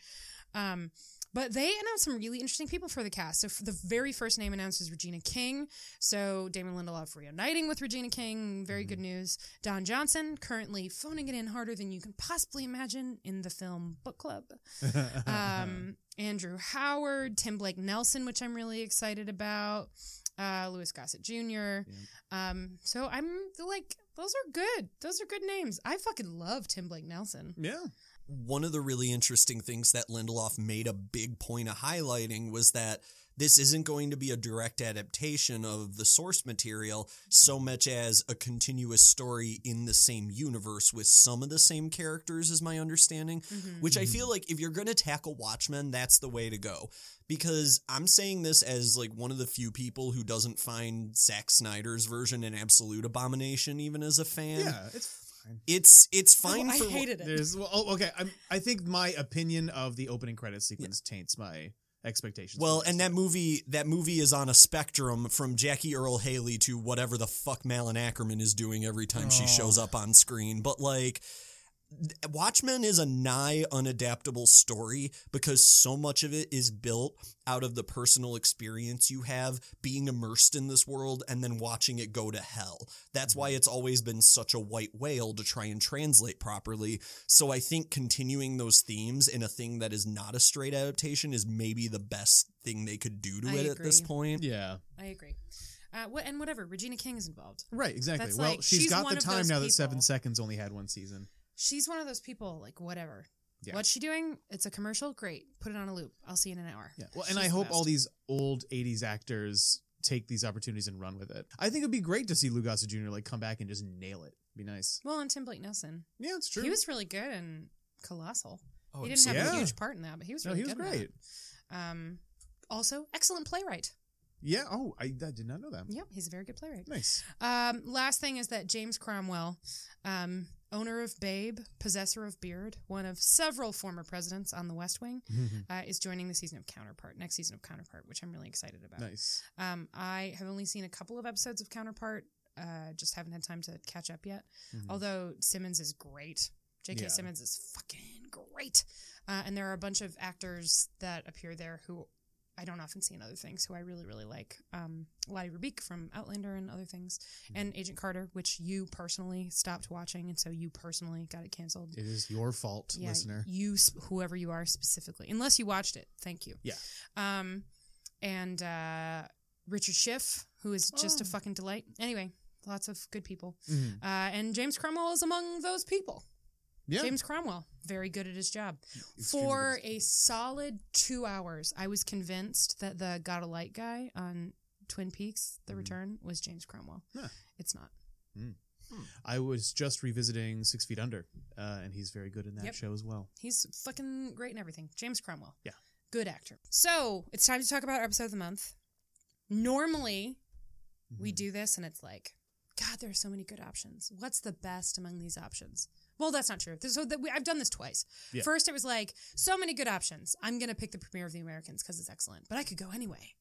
[SPEAKER 2] Um, but they announced some really interesting people for the cast. So the very first name announced is Regina King. So Damon Lindelof reuniting with Regina King, very good news. Don Johnson currently phoning it in harder than you can possibly imagine in the film Book Club. *laughs* Um, Andrew Howard, Tim Blake Nelson, which I'm really excited about. Uh, Louis Gossett Jr. Um, so I'm like, those are good. Those are good names. I fucking love Tim Blake Nelson.
[SPEAKER 3] yeah.
[SPEAKER 4] one of the really interesting things that Lindelof made a big point of highlighting was that this isn't going to be a direct adaptation of the source material so much as a continuous story in the same universe with some of the same characters is my understanding mm-hmm. which i mm-hmm. feel like if you're going to tackle watchmen that's the way to go because i'm saying this as like one of the few people who doesn't find Zack Snyder's version an absolute abomination even as a fan
[SPEAKER 3] Yeah. It's fine.
[SPEAKER 4] it's it's oh, fine
[SPEAKER 2] Oh, I
[SPEAKER 4] for
[SPEAKER 2] hated it.
[SPEAKER 3] There's well, oh, okay. I'm, I think my opinion of the opening credit sequence taints my expectations.
[SPEAKER 4] Well, and that movie that movie is on a spectrum from Jackie Earle Haley to whatever the fuck Malin Akerman is doing every time she
[SPEAKER 3] Oh.
[SPEAKER 4] shows up on screen. But like Watchmen is a nigh unadaptable story because so much of it is built out of the personal experience you have being immersed in this world and then watching it go to hell. That's why it's always been such a white whale to try and translate properly. So I think continuing those themes in a thing that is not a straight adaptation is maybe the best thing they could do to
[SPEAKER 2] I
[SPEAKER 4] it at this point.
[SPEAKER 3] yeah.
[SPEAKER 2] I agree. Uh, what and whatever. Regina King is involved.
[SPEAKER 3] Right, exactly.
[SPEAKER 2] That's
[SPEAKER 3] well,
[SPEAKER 2] like-
[SPEAKER 3] she's
[SPEAKER 2] she's
[SPEAKER 3] got the time
[SPEAKER 2] those
[SPEAKER 3] now that Seven. Seconds only had one season.
[SPEAKER 2] She's one of those people. Like whatever.
[SPEAKER 3] Yeah.
[SPEAKER 2] What's she doing? It's a commercial. Great. Put it on a loop. I'll see you in an hour.
[SPEAKER 3] Yeah. Well, and
[SPEAKER 2] She's
[SPEAKER 3] I
[SPEAKER 2] the
[SPEAKER 3] hope all these old '80s actors take these opportunities and run with it. I think it'd be great to see Lou Gossett Jr. like come back and just nail it. Be nice.
[SPEAKER 2] Well, and Tim Blake Nelson.
[SPEAKER 3] Yeah, it's true.
[SPEAKER 2] He was really good and Colossal.
[SPEAKER 4] Oh,
[SPEAKER 2] he didn't have
[SPEAKER 3] yeah.
[SPEAKER 2] a huge part in that, but he was
[SPEAKER 3] no,
[SPEAKER 2] really
[SPEAKER 3] he was
[SPEAKER 2] good in
[SPEAKER 3] great.
[SPEAKER 2] that. Um, also, excellent playwright.
[SPEAKER 3] Yeah. Oh, I, I did not know that.
[SPEAKER 2] Yep, he's a very good playwright.
[SPEAKER 3] Nice.
[SPEAKER 2] Um, last thing is that James Cromwell, um, owner of Babe, possessor of Beard, one of several former presidents on The West Wing, uh, is joining the season of Counterpart, next season of Counterpart, which I'm really excited about.
[SPEAKER 3] nice.
[SPEAKER 2] Um, I have only seen a couple of episodes of Counterpart, uh, just haven't had time to catch up yet. Although Simmons is great. J.K.
[SPEAKER 3] Yeah.
[SPEAKER 2] Simmons is fucking great. Uh, and there are a bunch of actors that appear there who I don't often see in other things who I really, really like. Um, Lottie Rubick from Outlander and other things. And Agent Carter, which you personally stopped watching. And so you personally got it canceled.
[SPEAKER 3] It is your fault,
[SPEAKER 2] Yeah,
[SPEAKER 3] listener.
[SPEAKER 2] you, whoever you are specifically, unless you watched it. Thank you.
[SPEAKER 3] Yeah.
[SPEAKER 2] Um, and uh, Richard Schiff, who is just a
[SPEAKER 3] Oh.
[SPEAKER 2] fucking delight. Anyway, lots of good people.
[SPEAKER 3] Mhm.
[SPEAKER 2] Uh, and James Cromwell is among those people.
[SPEAKER 3] Yeah.
[SPEAKER 2] James Cromwell, very good at his job.
[SPEAKER 3] Extremely
[SPEAKER 2] For
[SPEAKER 3] good.
[SPEAKER 2] a solid two hours, I was convinced that the Got a Light guy on Twin Peaks: The
[SPEAKER 3] Mhm.
[SPEAKER 2] Return was James Cromwell.
[SPEAKER 3] Huh.
[SPEAKER 2] It's not.
[SPEAKER 3] I was just revisiting Six Feet Under, uh, and he's very good in that
[SPEAKER 2] Yep.
[SPEAKER 3] show as well.
[SPEAKER 2] He's fucking great in everything. James Cromwell.
[SPEAKER 3] Yeah.
[SPEAKER 2] Good actor. So it's time to talk about our episode of the month. Normally, we
[SPEAKER 3] Mhm.
[SPEAKER 2] do this and it's like, God, there are so many good options. What's the best among these options? Well, that's not true. So that we, I've done this twice.
[SPEAKER 3] Yeah.
[SPEAKER 2] First, it was like, so many good options. I'm going to pick the premiere of The Americans because it's excellent, but I could go anyway.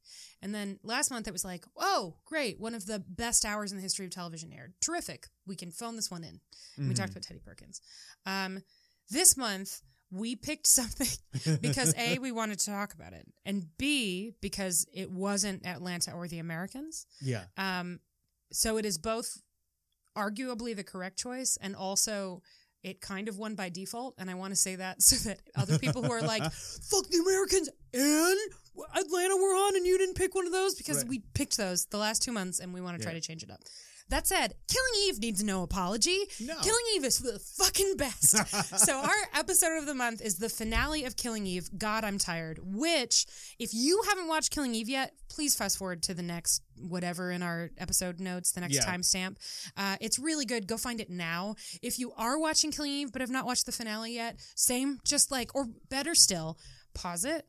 [SPEAKER 2] And then last month, it was like, oh, great. One of the best hours in the history of television aired. Terrific. We can phone this one in. We
[SPEAKER 3] Mhm.
[SPEAKER 2] talked about Teddy Perkins. Um, this month, we picked *laughs* something because A, we wanted to talk about it, and B, because it wasn't Atlanta or The Americans.
[SPEAKER 3] yeah.
[SPEAKER 2] Um, so it is both arguably the correct choice and also it kind of won by default. And I want to say that *laughs* so that other people who are like, *laughs* fuck the Americans, and Atlanta we're on, and you didn't pick one of those because
[SPEAKER 3] Right.
[SPEAKER 2] we picked those the last two months, and we want to try to change it up. That said, Killing Eve needs no apology.
[SPEAKER 3] No.
[SPEAKER 2] Killing Eve is the fucking best. *laughs* so our episode of the month is the finale of Killing Eve. God, I'm tired. Which, if you haven't watched Killing Eve yet, please fast forward to the next whatever in our episode notes, the next
[SPEAKER 3] Yeah.
[SPEAKER 2] timestamp. Uh, it's really good. Go find it now. If you are watching Killing Eve but have not watched the finale yet, same. Just like, or better still, pause it,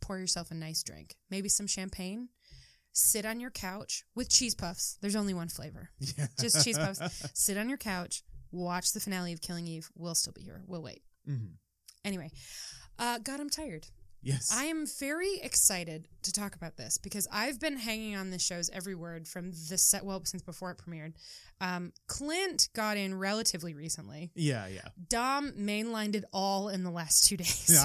[SPEAKER 2] pour yourself a nice drink, maybe some champagne. Sit on your couch with cheese puffs. There's only one flavor
[SPEAKER 3] Yeah. *laughs*
[SPEAKER 2] just cheese puffs. Sit on your couch, watch the finale of Killing Eve. We'll still be here. We'll wait.
[SPEAKER 3] Mhm.
[SPEAKER 2] Anyway, uh, God, I'm tired.
[SPEAKER 3] Yes.
[SPEAKER 2] I am very excited to talk about this because I've been hanging on this show's every word from the set. Well, since before it premiered, um, Clint got in relatively recently.
[SPEAKER 3] yeah, yeah.
[SPEAKER 2] Dom mainlined it all in the last two days. *laughs*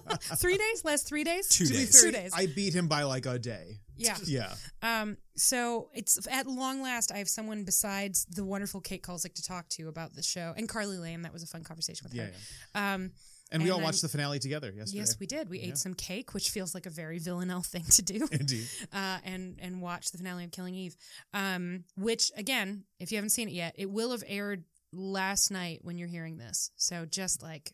[SPEAKER 2] *laughs* three days, last three days.
[SPEAKER 4] Two
[SPEAKER 3] be
[SPEAKER 4] days.
[SPEAKER 3] fair,
[SPEAKER 2] Two days.
[SPEAKER 3] I beat him by like a day.
[SPEAKER 2] Yeah. *laughs*
[SPEAKER 3] Yeah.
[SPEAKER 2] Um, so it's at long last I have someone besides the wonderful Kate Kulzick to talk to about the show and Carly Lamb. That was a fun conversation with
[SPEAKER 3] Yeah,
[SPEAKER 2] her. Um,
[SPEAKER 3] And we
[SPEAKER 2] And
[SPEAKER 3] all
[SPEAKER 2] I'm-
[SPEAKER 3] watched the finale together yesterday.
[SPEAKER 2] yes, we did. We
[SPEAKER 3] Yeah.
[SPEAKER 2] ate some cake, which feels like a very villanelle thing to do. *laughs*
[SPEAKER 3] Indeed.
[SPEAKER 2] Uh, and and watch the finale of Killing Eve. Um, which again, if you haven't seen it yet, it will have aired last night when you're hearing this. So just like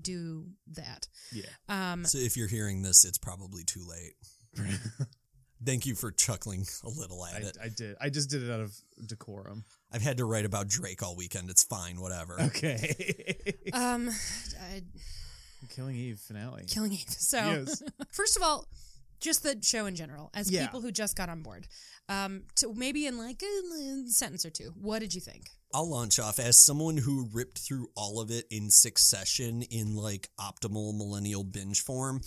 [SPEAKER 2] do that.
[SPEAKER 3] Yeah.
[SPEAKER 2] Um,
[SPEAKER 4] So if you're hearing this, it's probably too late. *laughs* *laughs* Thank you for chuckling a little at
[SPEAKER 3] I,
[SPEAKER 4] it.
[SPEAKER 3] I did. I just did it out of decorum.
[SPEAKER 4] I've had to write about Drake all weekend. It's fine, whatever.
[SPEAKER 3] Okay. *laughs* *laughs*
[SPEAKER 2] um, I,
[SPEAKER 3] Killing Eve finale.
[SPEAKER 2] Killing Eve. *laughs* So
[SPEAKER 3] Yes.
[SPEAKER 2] First of all, just the show in general, as
[SPEAKER 3] Yeah.
[SPEAKER 2] people who just got on board. Um, to maybe in like a sentence or two, what did you think?
[SPEAKER 4] I'll launch off as someone who ripped through all of it in succession in like optimal millennial binge form.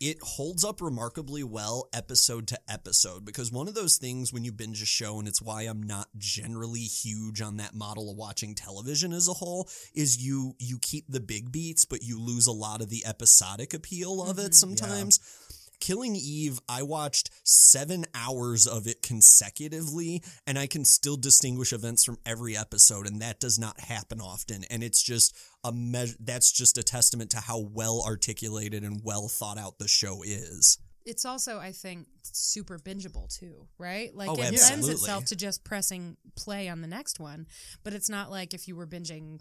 [SPEAKER 4] It holds up remarkably well episode to episode because one of those things when you binge a show, and it's why I'm not generally huge on that model of watching television as a whole, is you you keep the big beats, but you lose a lot of the episodic appeal of it mm-hmm. sometimes. Killing Eve, I watched seven hours of it consecutively, and I can still distinguish events from every episode, and that does not happen often. And it's just a measure. That's just a testament to how well articulated and well thought out the show is.
[SPEAKER 2] It's also, I think, super bingeable too, right? Like
[SPEAKER 4] Oh,
[SPEAKER 2] it lends itself to just pressing play on the next one, but it's not like if you were binging.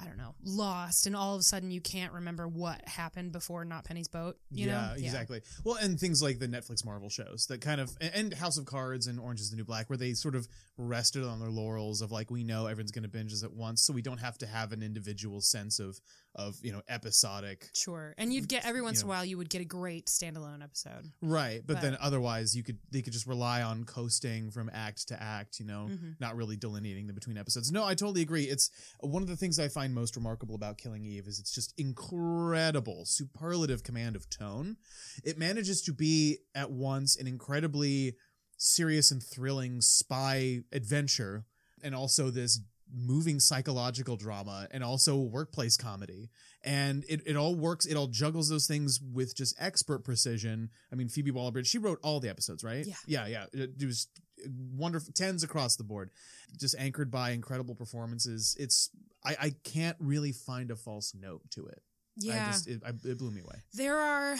[SPEAKER 2] I don't know, lost, and all of a sudden you can't remember what happened before Not Penny's boat. You
[SPEAKER 3] yeah,
[SPEAKER 2] know,
[SPEAKER 3] exactly. Well, and things like the Netflix Marvel shows that kind of, and House of Cards and Orange is the New Black, where they sort of rested on their laurels of like, we know everyone's going to binge this at once, so we don't have to have an individual sense of, of you know, episodic.
[SPEAKER 2] Sure, and you'd get every once in a while you would get a great standalone episode.
[SPEAKER 3] Right, but,
[SPEAKER 2] But-
[SPEAKER 3] then otherwise you could they could just rely on coasting from act to act, you know,
[SPEAKER 2] Mhm.
[SPEAKER 3] not really delineating them between episodes. No, I totally agree. It's one of the things I find most remarkable about Killing Eve is it's just incredible, superlative command of tone. It manages to be at once an incredibly serious and thrilling spy adventure and also this moving psychological drama and also workplace comedy. And it, it all works it all juggles those things with just expert precision. I mean phoebe waller-bridge she wrote all the episodes right?
[SPEAKER 2] Yeah.
[SPEAKER 3] yeah yeah. It, it was wonderful tens across the board. Just anchored by incredible performances. It's i i can't really find a false note to it.
[SPEAKER 2] Yeah,
[SPEAKER 3] i just it, I, it blew me away.
[SPEAKER 2] There are.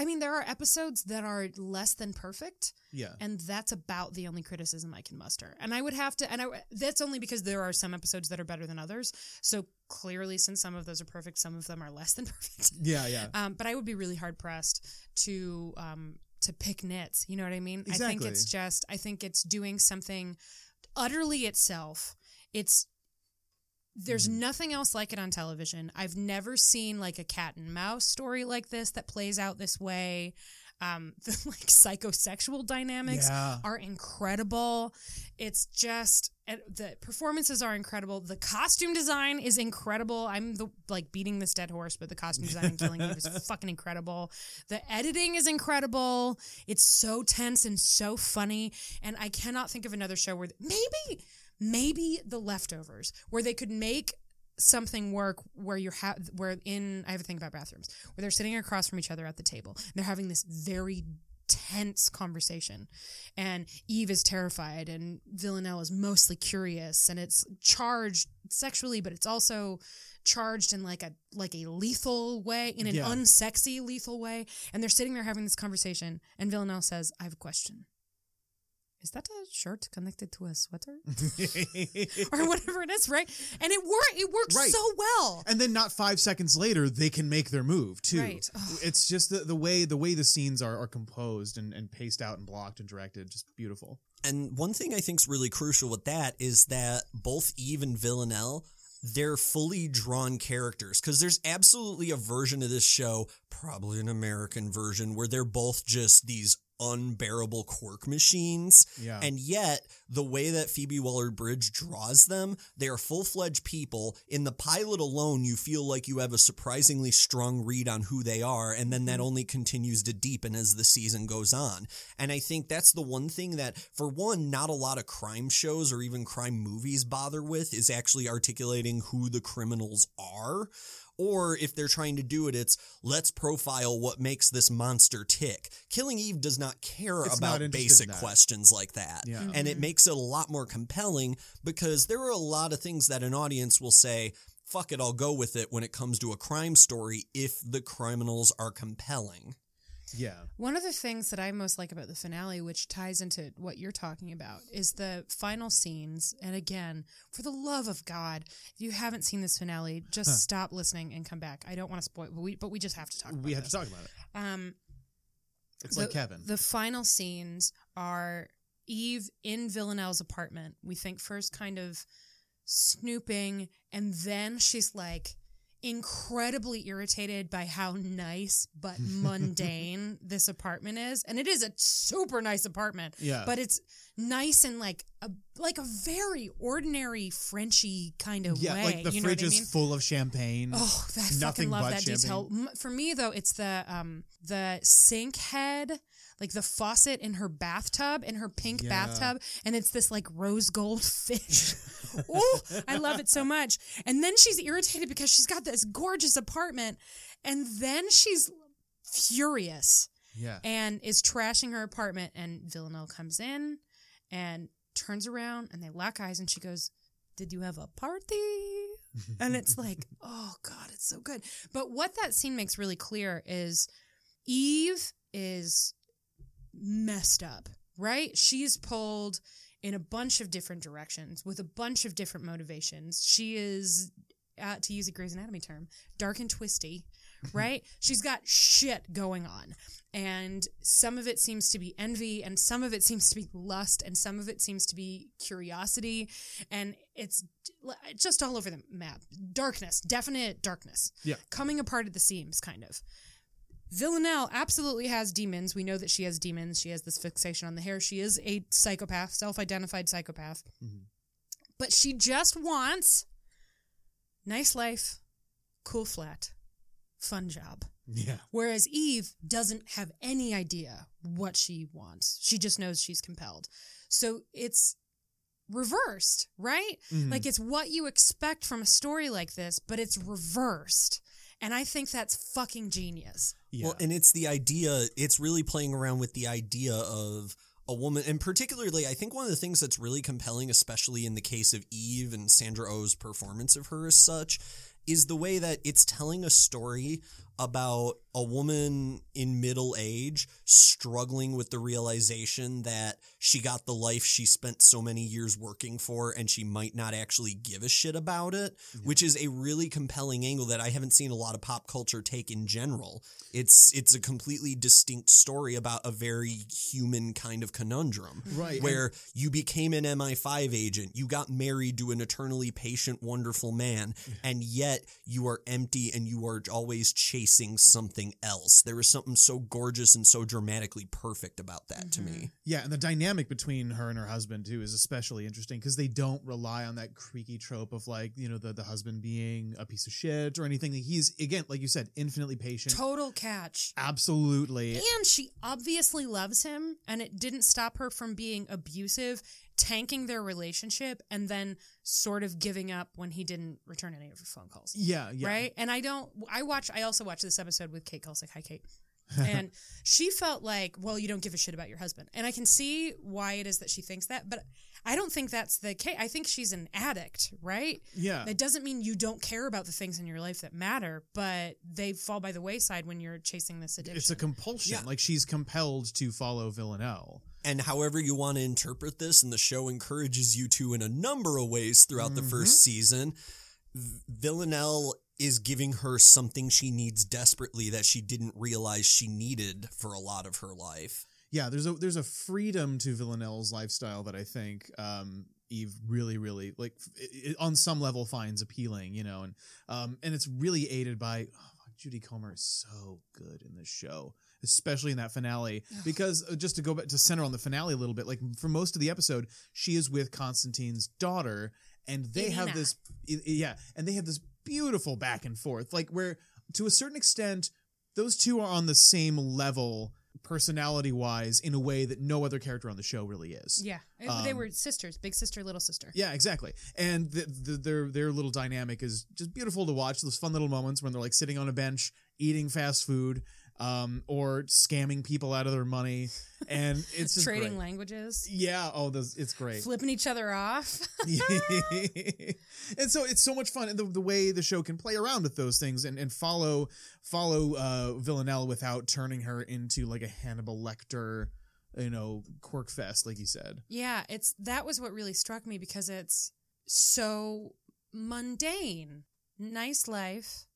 [SPEAKER 2] I mean, there are episodes that are less than perfect,
[SPEAKER 3] yeah
[SPEAKER 2] and that's about the only criticism I can muster. And I would have to, and I that's only because there are some episodes that are better than others. So clearly, since some of those are perfect, some of them are less than *laughs* perfect.
[SPEAKER 3] yeah yeah
[SPEAKER 2] Um, but I would be really hard pressed to um, to pick nits. You know what I mean? Exactly. I think it's just I think it's doing something utterly itself. It's there's
[SPEAKER 3] Mm-hmm.
[SPEAKER 2] nothing else like it on television. I've never seen like a cat and mouse story like this that plays out this way. Um, *laughs* the like psychosexual dynamics
[SPEAKER 3] Yeah.
[SPEAKER 2] are incredible. It's just and the performances are incredible. The costume design is incredible. I'm the like beating this dead horse, but the costume design in Killing Eve is *laughs* fucking incredible. The editing is incredible. It's so tense and so funny. And I cannot think of another show where maybe maybe The Leftovers where they could make something work where you're ha- where in I have a thing about bathrooms where they're sitting across from each other at the table and they're having this very tense conversation and Eve is terrified and Villanelle is mostly curious and it's charged sexually, but it's also charged in like a like a lethal way, in an
[SPEAKER 3] Yeah.
[SPEAKER 2] unsexy lethal way. And they're sitting there having this conversation, and Villanelle says, "I have a question. Is that a shirt connected to a sweater *laughs* *laughs* or whatever it is, right?" And it worked. It works
[SPEAKER 3] Right.
[SPEAKER 2] so well.
[SPEAKER 3] and then not five seconds later they can make their move too
[SPEAKER 2] Right. Ugh.
[SPEAKER 3] it's just the, the way the way the scenes are, are composed and, and paced out and blocked and directed just beautiful
[SPEAKER 4] And one thing I think is really crucial with that is that both Eve and Villanelle, they're fully drawn characters because there's absolutely a version of this show, probably an American version, where they're both just these unbearable quirk machines.
[SPEAKER 3] Yeah.
[SPEAKER 4] And yet, the way that Phoebe Waller Bridge draws them, they are full fledged people. In the pilot alone, you feel like you have a surprisingly strong read on who they are, and then that mm-hmm. only continues to deepen as the season goes on. And I think that's the one thing that, for one, not a lot of crime shows or even crime movies bother with is actually articulating who the criminals are. Or if they're trying to do it, it's let's profile what makes this monster tick. Killing Eve does not care
[SPEAKER 3] It's
[SPEAKER 4] about
[SPEAKER 3] not
[SPEAKER 4] basic questions like that.
[SPEAKER 3] Yeah.
[SPEAKER 4] And it mm-hmm. makes it a lot more compelling because there are a lot of things that an audience will say, fuck it, I'll go with it when it comes to a crime story if the criminals are compelling.
[SPEAKER 3] Yeah
[SPEAKER 2] One of the things that I most like about the finale, which ties into what you're talking about, is the final scenes. And again, for the love of God, if you haven't seen this finale, just stop listening and come back. I don't want to spoil, but we but we just have to talk. About
[SPEAKER 3] we have
[SPEAKER 2] this.
[SPEAKER 3] to talk about it
[SPEAKER 2] Um,
[SPEAKER 3] it's
[SPEAKER 2] the,
[SPEAKER 3] like kevin
[SPEAKER 2] The final scenes are Eve in Villanelle's apartment. We think first kind of snooping, and then she's like incredibly irritated by how nice but *laughs* mundane this apartment is. And it is a super nice apartment.
[SPEAKER 3] Yeah.
[SPEAKER 2] But it's nice and like a like a very ordinary Frenchy kind of
[SPEAKER 3] yeah
[SPEAKER 2] way.
[SPEAKER 3] like the
[SPEAKER 2] you know
[SPEAKER 3] fridge
[SPEAKER 2] what I
[SPEAKER 3] is
[SPEAKER 2] mean?
[SPEAKER 3] full of champagne
[SPEAKER 2] Oh, I
[SPEAKER 3] Nothing
[SPEAKER 2] fucking love
[SPEAKER 3] but
[SPEAKER 2] that detail. For me though, it's the um the sink head, like the faucet in her bathtub, in her pink
[SPEAKER 3] Yeah.
[SPEAKER 2] bathtub, and it's this like rose gold *laughs* fish. *laughs* oh, I love it so much. And then she's irritated because she's got this gorgeous apartment, and then she's furious
[SPEAKER 3] yeah
[SPEAKER 2] and is trashing her apartment. And Villanelle comes in and turns around and they lock eyes and she goes, Did you have a party? *laughs* And it's like, oh God, it's so good. But what that scene makes really clear is Eve is messed up, right? She's pulled in a bunch of different directions with a bunch of different motivations. She is, uh, to use a Grey's Anatomy term, dark and twisty, *laughs* right? She's got shit going on. And some of it seems to be envy, and some of it seems to be lust, and some of it seems to be curiosity. And it's just all over the map. Darkness, definite darkness.
[SPEAKER 3] Yeah.
[SPEAKER 2] Coming apart at the seams, kind of. Villanelle absolutely has demons. We know that she has demons. She has this fixation on the hair. She is a psychopath, self identified psychopath. But she just wants nice life, cool flat, fun job.
[SPEAKER 3] yeah
[SPEAKER 2] Whereas Eve doesn't have any idea what she wants. She just knows she's compelled. So it's reversed, right?
[SPEAKER 3] Mhm.
[SPEAKER 2] Like it's what you expect from a story like this, but it's reversed. And I think that's fucking genius.
[SPEAKER 3] yeah
[SPEAKER 4] Well, and it's the idea, it's really playing around with the idea of a woman, and particularly, I think one of the things that's really compelling, especially in the case of Eve and Sandra Oh's performance of her as such, is the way that it's telling a story about a woman in middle age struggling with the realization that she got the life she spent so many years working for and she might not actually give a shit about it, which is a really compelling angle that I haven't seen a lot of pop culture take in general. It's it's a completely distinct story about a very human kind of conundrum.
[SPEAKER 3] Right.
[SPEAKER 4] Where you became an MI5 agent, you got married to an eternally patient, wonderful man, and yet you are empty and you are always chasing something else. There is something so gorgeous and so dramatically perfect about that to me. Mm-hmm.
[SPEAKER 3] Yeah, and the dynamic between her and her husband too is especially interesting because they don't rely on that creaky trope of like you know the the husband being a piece of shit or anything. He's again, like you said, infinitely patient.
[SPEAKER 2] Total catch.
[SPEAKER 3] Absolutely.
[SPEAKER 2] And she obviously loves him, and it didn't stop her from being abusive, tanking their relationship, and then sort of giving up when he didn't return any of her phone calls.
[SPEAKER 3] Yeah, yeah.
[SPEAKER 2] Right? And I don't, I watch, I also watched this episode with Kate Kulzick. Hi, Kate. *laughs* and she felt like, well, you don't give a shit about your husband. And I can see why it is that she thinks that, but I don't think that's the case. I think she's an addict, right?
[SPEAKER 3] Yeah.
[SPEAKER 2] That doesn't mean you don't care about the things in your life that matter, but they fall by the wayside when you're chasing this addiction.
[SPEAKER 3] It's a compulsion.
[SPEAKER 4] Yeah.
[SPEAKER 3] Like she's compelled to follow Villanelle.
[SPEAKER 4] And however you want to interpret this, and the show encourages you to in a number of ways throughout the first season, Villanelle is giving her something she needs desperately that she didn't realize she needed for a lot of her life.
[SPEAKER 3] Yeah, there's a there's a freedom to Villanelle's lifestyle that I think um, Eve really, really like f- i- on some level finds appealing. You know, and um, and it's really aided by oh, Jodie Comer is so good in this show, especially in that finale. Because uh, just to go back to center on the finale a little bit, like for most of the episode, she is with Constantine's daughter, and they have this yeah, and they have this beautiful back and forth, like where to a certain extent those two are on the same level personality wise in a way that no other character on the show really is.
[SPEAKER 2] yeah. they
[SPEAKER 3] Um,
[SPEAKER 2] were sisters, big sister, little sister.
[SPEAKER 3] Yeah, exactly. And the, the, their their little dynamic is just beautiful to watch. Those fun little moments when they're like sitting on a bench eating fast food, um, or scamming people out of their money, and *laughs* it's just
[SPEAKER 2] Trading
[SPEAKER 3] great.
[SPEAKER 2] languages,
[SPEAKER 3] Yeah. Oh, those, it's great.
[SPEAKER 2] flipping each other off. *laughs*
[SPEAKER 3] and so it's so much fun, and the, the way the show can play around with those things and, and follow follow uh, Villanelle without turning her into like a Hannibal Lecter, you know, quirk fest, like you said.
[SPEAKER 2] Yeah, it's that was what really struck me because it's so mundane. Nice life,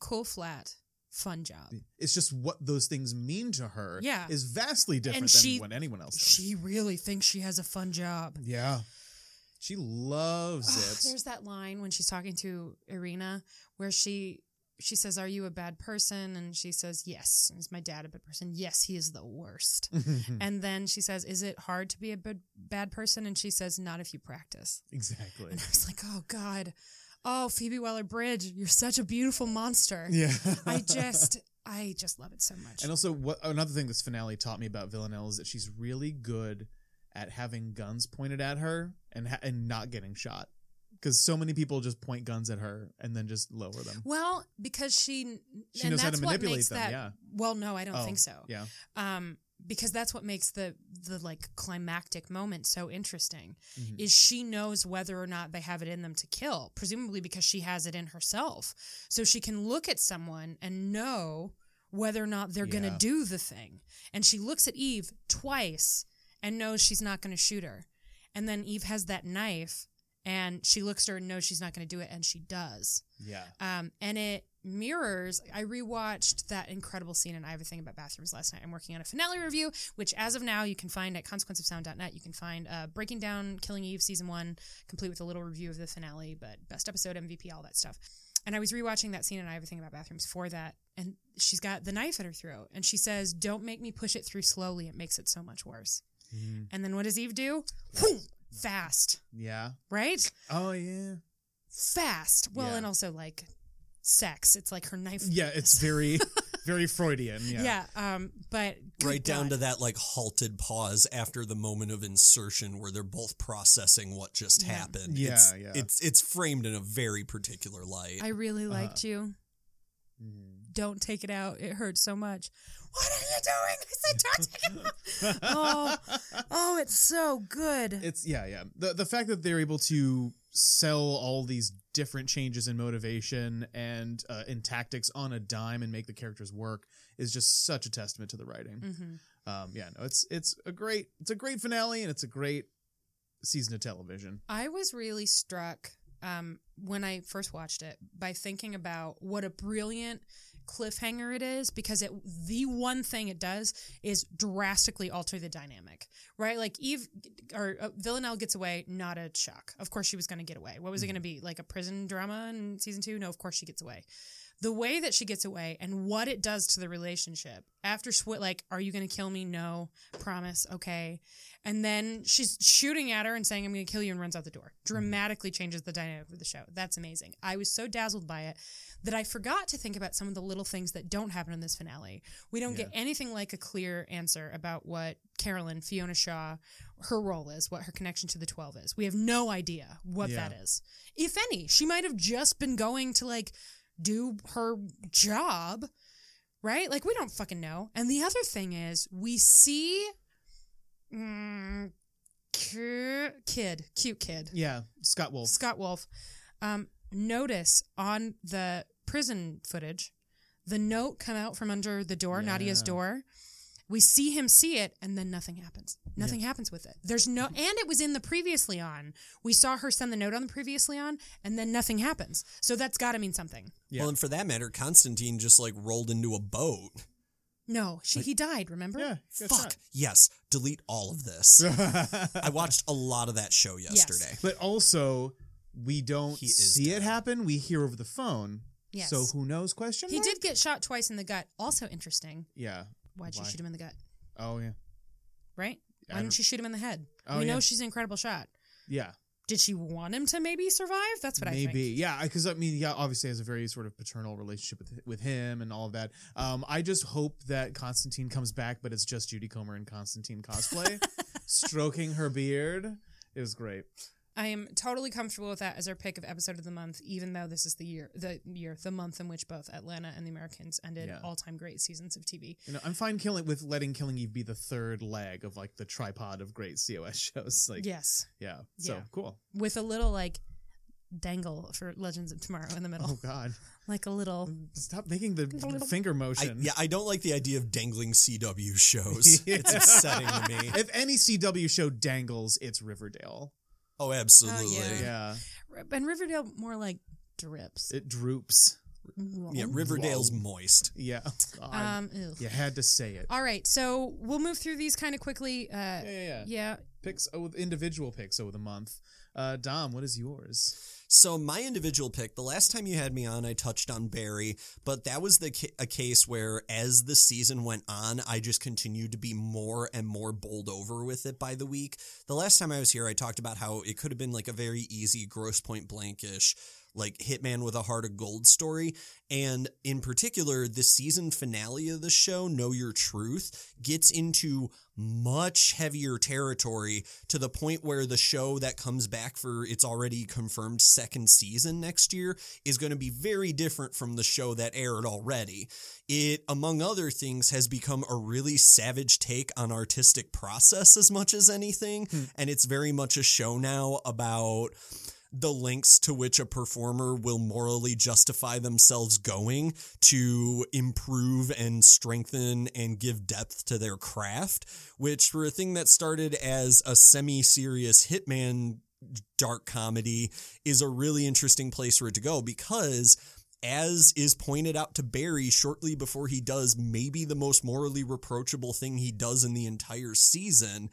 [SPEAKER 2] cool flat, fun job.
[SPEAKER 3] It's just what those things mean to her.
[SPEAKER 2] Yeah.
[SPEAKER 3] is vastly different
[SPEAKER 2] And
[SPEAKER 3] than
[SPEAKER 2] she-
[SPEAKER 3] what anyone else does.
[SPEAKER 2] She really thinks she has a fun job.
[SPEAKER 3] yeah, she loves it.
[SPEAKER 2] There's that line when she's talking to Irina where she she says, "Are you a bad person?" And she says, "Yes." Is my dad a bad person? Yes, he is the worst. *laughs* and then she says, "Is it hard to be a bad bad person?" And she says, "Not if you practice."
[SPEAKER 3] exactly.
[SPEAKER 2] And I was like, "Oh God, oh Phoebe Waller Bridge, you're such a beautiful monster."
[SPEAKER 3] Yeah,
[SPEAKER 2] I just I just love it so much.
[SPEAKER 3] And also, what another thing this finale taught me about Villanelle is that she's really good at having guns pointed at her and ha- and not getting shot. Because so many people just point guns at her and then just lower them.
[SPEAKER 2] well, because she
[SPEAKER 3] She knows how to manipulate them,
[SPEAKER 2] that-
[SPEAKER 3] yeah.
[SPEAKER 2] Well, no, I don't
[SPEAKER 3] Oh,
[SPEAKER 2] think so.
[SPEAKER 3] Yeah,
[SPEAKER 2] um, because that's what makes the the like climactic moment so interesting
[SPEAKER 3] Mhm.
[SPEAKER 2] is she knows whether or not they have it in them to kill presumably because she has it in herself. So she can look at someone and know whether or not they're going to do the thing. And she looks at eve twice and knows she's not going to shoot her. And then eve has that knife and she looks at her and knows she's not going to do it and she does
[SPEAKER 3] yeah.
[SPEAKER 2] um, and it mirrors. I rewatched that incredible scene and I Have a Thing About Bathrooms last night. I'm working on a finale review, which as of now you can find at consequenceofsound.net. You can find uh, Breaking Down Killing Eve season one, complete with a little review of the finale, but best episode, MVP, all that stuff. And I was rewatching that scene and I Have a Thing About Bathrooms for that, and she's got the knife at her throat, and she says, "Don't make me push it through slowly. It makes it so much worse."
[SPEAKER 3] Mhm.
[SPEAKER 2] And then what does Eve do? Whoom! Fast,
[SPEAKER 3] Yeah.
[SPEAKER 2] right?
[SPEAKER 3] Oh yeah.
[SPEAKER 2] Fast. Well,
[SPEAKER 3] Yeah.
[SPEAKER 2] and also like sex. It's like her knife.
[SPEAKER 3] Yeah, it's very, *laughs* very Freudian. Yeah.
[SPEAKER 2] Yeah. um, but good
[SPEAKER 4] right down to that like halted pause after the moment of insertion where they're both processing what just
[SPEAKER 2] Yeah.
[SPEAKER 4] happened.
[SPEAKER 3] Yeah,
[SPEAKER 4] it's,
[SPEAKER 3] yeah.
[SPEAKER 4] It's it's framed in a very particular light.
[SPEAKER 2] I really
[SPEAKER 3] Uh-huh.
[SPEAKER 2] liked you.
[SPEAKER 3] Mhm.
[SPEAKER 2] Don't take it out. It hurts so much. What are you doing? I said, don't take it *laughs* oh, oh, it's so good.
[SPEAKER 3] It's yeah, yeah. The the fact that they're able to sell all these different changes in motivation and uh, in tactics on a dime and make the characters work is just such a testament to the writing.
[SPEAKER 2] hmm
[SPEAKER 3] Um, yeah, no, it's it's a great it's a great finale and it's a great season of television.
[SPEAKER 2] I was really struck um, when I first watched it by thinking about what a brilliant cliffhanger it is because it the one thing it does is drastically alter the dynamic right? Like eve or uh, villanelle gets away not a shock. Of course she was going to get away. What was it going to be like a prison drama in season two? No of course she gets away the way that she gets away and what it does to the relationship. After like are you going to kill me? No promise okay. And then she's shooting at her and saying i'm going to kill you and runs out the door. Mm-hmm. Dramatically changes the dynamic of the show. That's amazing. I was so dazzled by it that i forgot to think about some of the little things that don't happen in this finale. We don't get anything like a clear answer about what carolyn fiona shaw her role is what her connection to the 12 is. We have no idea what
[SPEAKER 3] Yeah.
[SPEAKER 2] that is. If any she might have just been going to like do her job, right? Like we don't fucking know. And the other thing is, we see mm, kid, cute kid,
[SPEAKER 3] Yeah, Scott Wolf.
[SPEAKER 2] Scott Wolf. Um, notice on the prison footage, the note come out from under the door, Nadia's door. We see him see it, and then nothing happens. Nothing happens with it. There's no, mm-hmm. and it was in the previously on. We saw her send the note on the previously on, and then nothing happens. So that's got to mean something.
[SPEAKER 3] Yeah.
[SPEAKER 4] Well, and for that matter, Constantine just like rolled into a boat.
[SPEAKER 2] No, she he died. Remember?
[SPEAKER 3] Yeah,
[SPEAKER 4] Fuck.
[SPEAKER 3] shot.
[SPEAKER 4] Yes. Delete all of this. *laughs* I watched a lot of that show yesterday.
[SPEAKER 3] But also, we don't see
[SPEAKER 4] dead.
[SPEAKER 3] it happen. We hear over the phone.
[SPEAKER 2] Yes.
[SPEAKER 3] So who knows? Question.
[SPEAKER 2] He
[SPEAKER 3] mark?
[SPEAKER 2] did get shot twice in the gut. Also interesting.
[SPEAKER 3] Yeah.
[SPEAKER 2] Why'd
[SPEAKER 3] Why?
[SPEAKER 2] shoot him in the gut?
[SPEAKER 3] Oh yeah.
[SPEAKER 2] Right?
[SPEAKER 3] I
[SPEAKER 2] Why didn't she shoot him in the head?
[SPEAKER 3] Oh,
[SPEAKER 2] we know
[SPEAKER 3] yeah.
[SPEAKER 2] she's an incredible shot.
[SPEAKER 3] Yeah.
[SPEAKER 2] Did she want him to maybe survive? That's what I
[SPEAKER 3] Maybe. Yeah. Because I mean, yeah. Obviously, has a very sort of paternal relationship with with him and all of that. Um, I just hope that Constantine comes back, but it's just Jodie Comer in Constantine cosplay, *laughs* stroking her beard. It was great.
[SPEAKER 2] I am totally comfortable with that as our pick of episode of the month, even though this is the year, the year, the month in which both Atlanta and the Americans ended
[SPEAKER 3] Yeah.
[SPEAKER 2] all-time great seasons of TV.
[SPEAKER 3] You know, I'm fine killing with letting Killing Eve be the third leg of like the tripod of great COS *laughs* shows. Like,
[SPEAKER 2] yes,
[SPEAKER 3] yeah. So
[SPEAKER 2] Yeah.
[SPEAKER 3] cool.
[SPEAKER 2] with a little like dangle for Legends of Tomorrow in the middle,
[SPEAKER 3] Oh God.
[SPEAKER 2] like a little.
[SPEAKER 3] Stop making the finger
[SPEAKER 4] I,
[SPEAKER 3] motion.
[SPEAKER 4] yeah, I don't like the idea of dangling CW shows. *laughs* It's upsetting to me.
[SPEAKER 3] If any CW show dangles, it's Riverdale.
[SPEAKER 4] Oh, absolutely.
[SPEAKER 2] yeah.
[SPEAKER 3] Yeah.
[SPEAKER 2] And Riverdale more like drips.
[SPEAKER 3] It droops.
[SPEAKER 4] Yeah, Riverdale's moist.
[SPEAKER 3] Yeah. *laughs* God.
[SPEAKER 2] Um,
[SPEAKER 3] you had to say it.
[SPEAKER 2] All right, so we'll move through these kind of quickly. Uh,
[SPEAKER 3] Yeah, yeah, yeah.
[SPEAKER 2] yeah,
[SPEAKER 3] Picks oh, individual picks over the month. Uh, Dom, what is yours?
[SPEAKER 4] So my individual pick, the last time you had me on, I touched on Barry, but that was the a case where as the season went on, I just continued to be more and more bowled over with it by the week. The last time I was here, I talked about how it could have been like a very easy gross point blankish like Hitman with a Heart of Gold story. And in particular, the season finale of the show, Know Your Truth, gets into much heavier territory to the point where the show that comes back for its already confirmed second season next year is going to be very different from the show that aired already. It, among other things, has become a really savage take on artistic process as much as anything. Hmm. And it's very much a show now about the lengths to which a performer will morally justify themselves going to improve and strengthen and give depth to their craft, which for a thing that started as a semi serious Hitman dark comedy is a really interesting place for it to go because as is pointed out to Barry shortly before he does maybe the most morally reproachable thing he does in the entire season,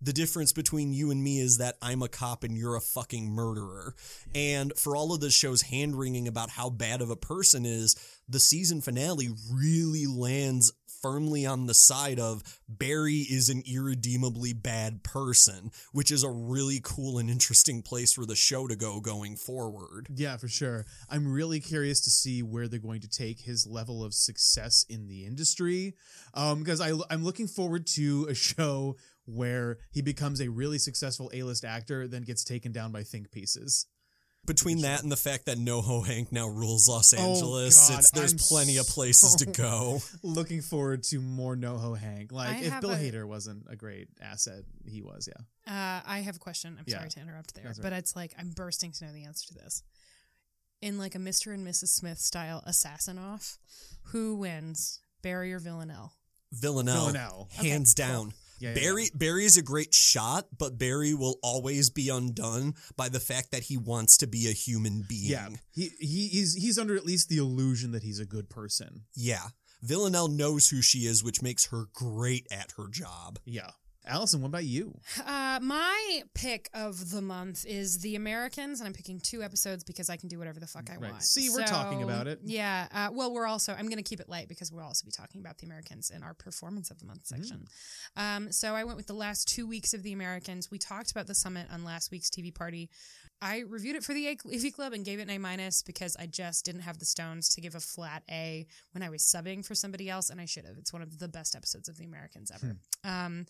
[SPEAKER 4] the difference between you and me is that I'm a cop and you're a fucking murderer. And for all of the show's hand wringing about how bad of a person is, the season finale really lands firmly on the side of Barry is an irredeemably bad person, which is a really cool and interesting place for the show to go going forward.
[SPEAKER 3] Yeah, for sure. I'm really curious to see where they're going to take his level of success in the industry. Um, because I, I'm looking forward to a show where he becomes a really successful A-list actor, then gets taken down by think pieces.
[SPEAKER 4] Between that and the fact that NoHo Hank now rules Los
[SPEAKER 3] Oh,
[SPEAKER 4] Angeles,
[SPEAKER 3] God,
[SPEAKER 4] it's there's
[SPEAKER 3] I'm
[SPEAKER 4] plenty of places to go. *laughs*
[SPEAKER 3] Looking forward to more NoHo Hank. Like
[SPEAKER 2] I
[SPEAKER 3] if Bill
[SPEAKER 2] a-
[SPEAKER 3] Hader wasn't a great asset, he was. Yeah.
[SPEAKER 2] Uh, I have a question. I'm
[SPEAKER 3] Yeah.
[SPEAKER 2] sorry to interrupt there,
[SPEAKER 3] That's all
[SPEAKER 2] but it's like I'm bursting to know the answer to this. In like a Mr. and Mrs. Smith style assassin off, who wins, Barry or Villanelle?
[SPEAKER 4] Villanelle,
[SPEAKER 3] Villanelle.
[SPEAKER 4] hands
[SPEAKER 2] Okay,
[SPEAKER 4] down.
[SPEAKER 3] Yeah, yeah,
[SPEAKER 4] Barry Barry is a great shot, but Barry will always be undone by the fact that he wants to be a human being.
[SPEAKER 3] Yeah. He, he he's he's under at least the illusion that he's a good person.
[SPEAKER 4] Yeah. Villanelle knows who she is, which makes her great at her job.
[SPEAKER 3] Yeah. Allison, what about you?
[SPEAKER 2] Uh, my pick of the month is The Americans, and I'm picking two episodes because I can do whatever the fuck I
[SPEAKER 3] Right.
[SPEAKER 2] want.
[SPEAKER 3] See, we're talking about it.
[SPEAKER 2] Yeah. Uh, well, we're also, I'm going to keep it light because we'll also be talking about The Americans in our performance of the month
[SPEAKER 3] Mm.
[SPEAKER 2] section. Um, so I went with the last two weeks of The Americans. We talked about the summit on last week's TV party. I reviewed it for the AV Club and gave it an A minus because I just didn't have the stones to give a flat A when I was subbing for somebody else, and I should have. It's one of the best episodes of The Americans ever. Um,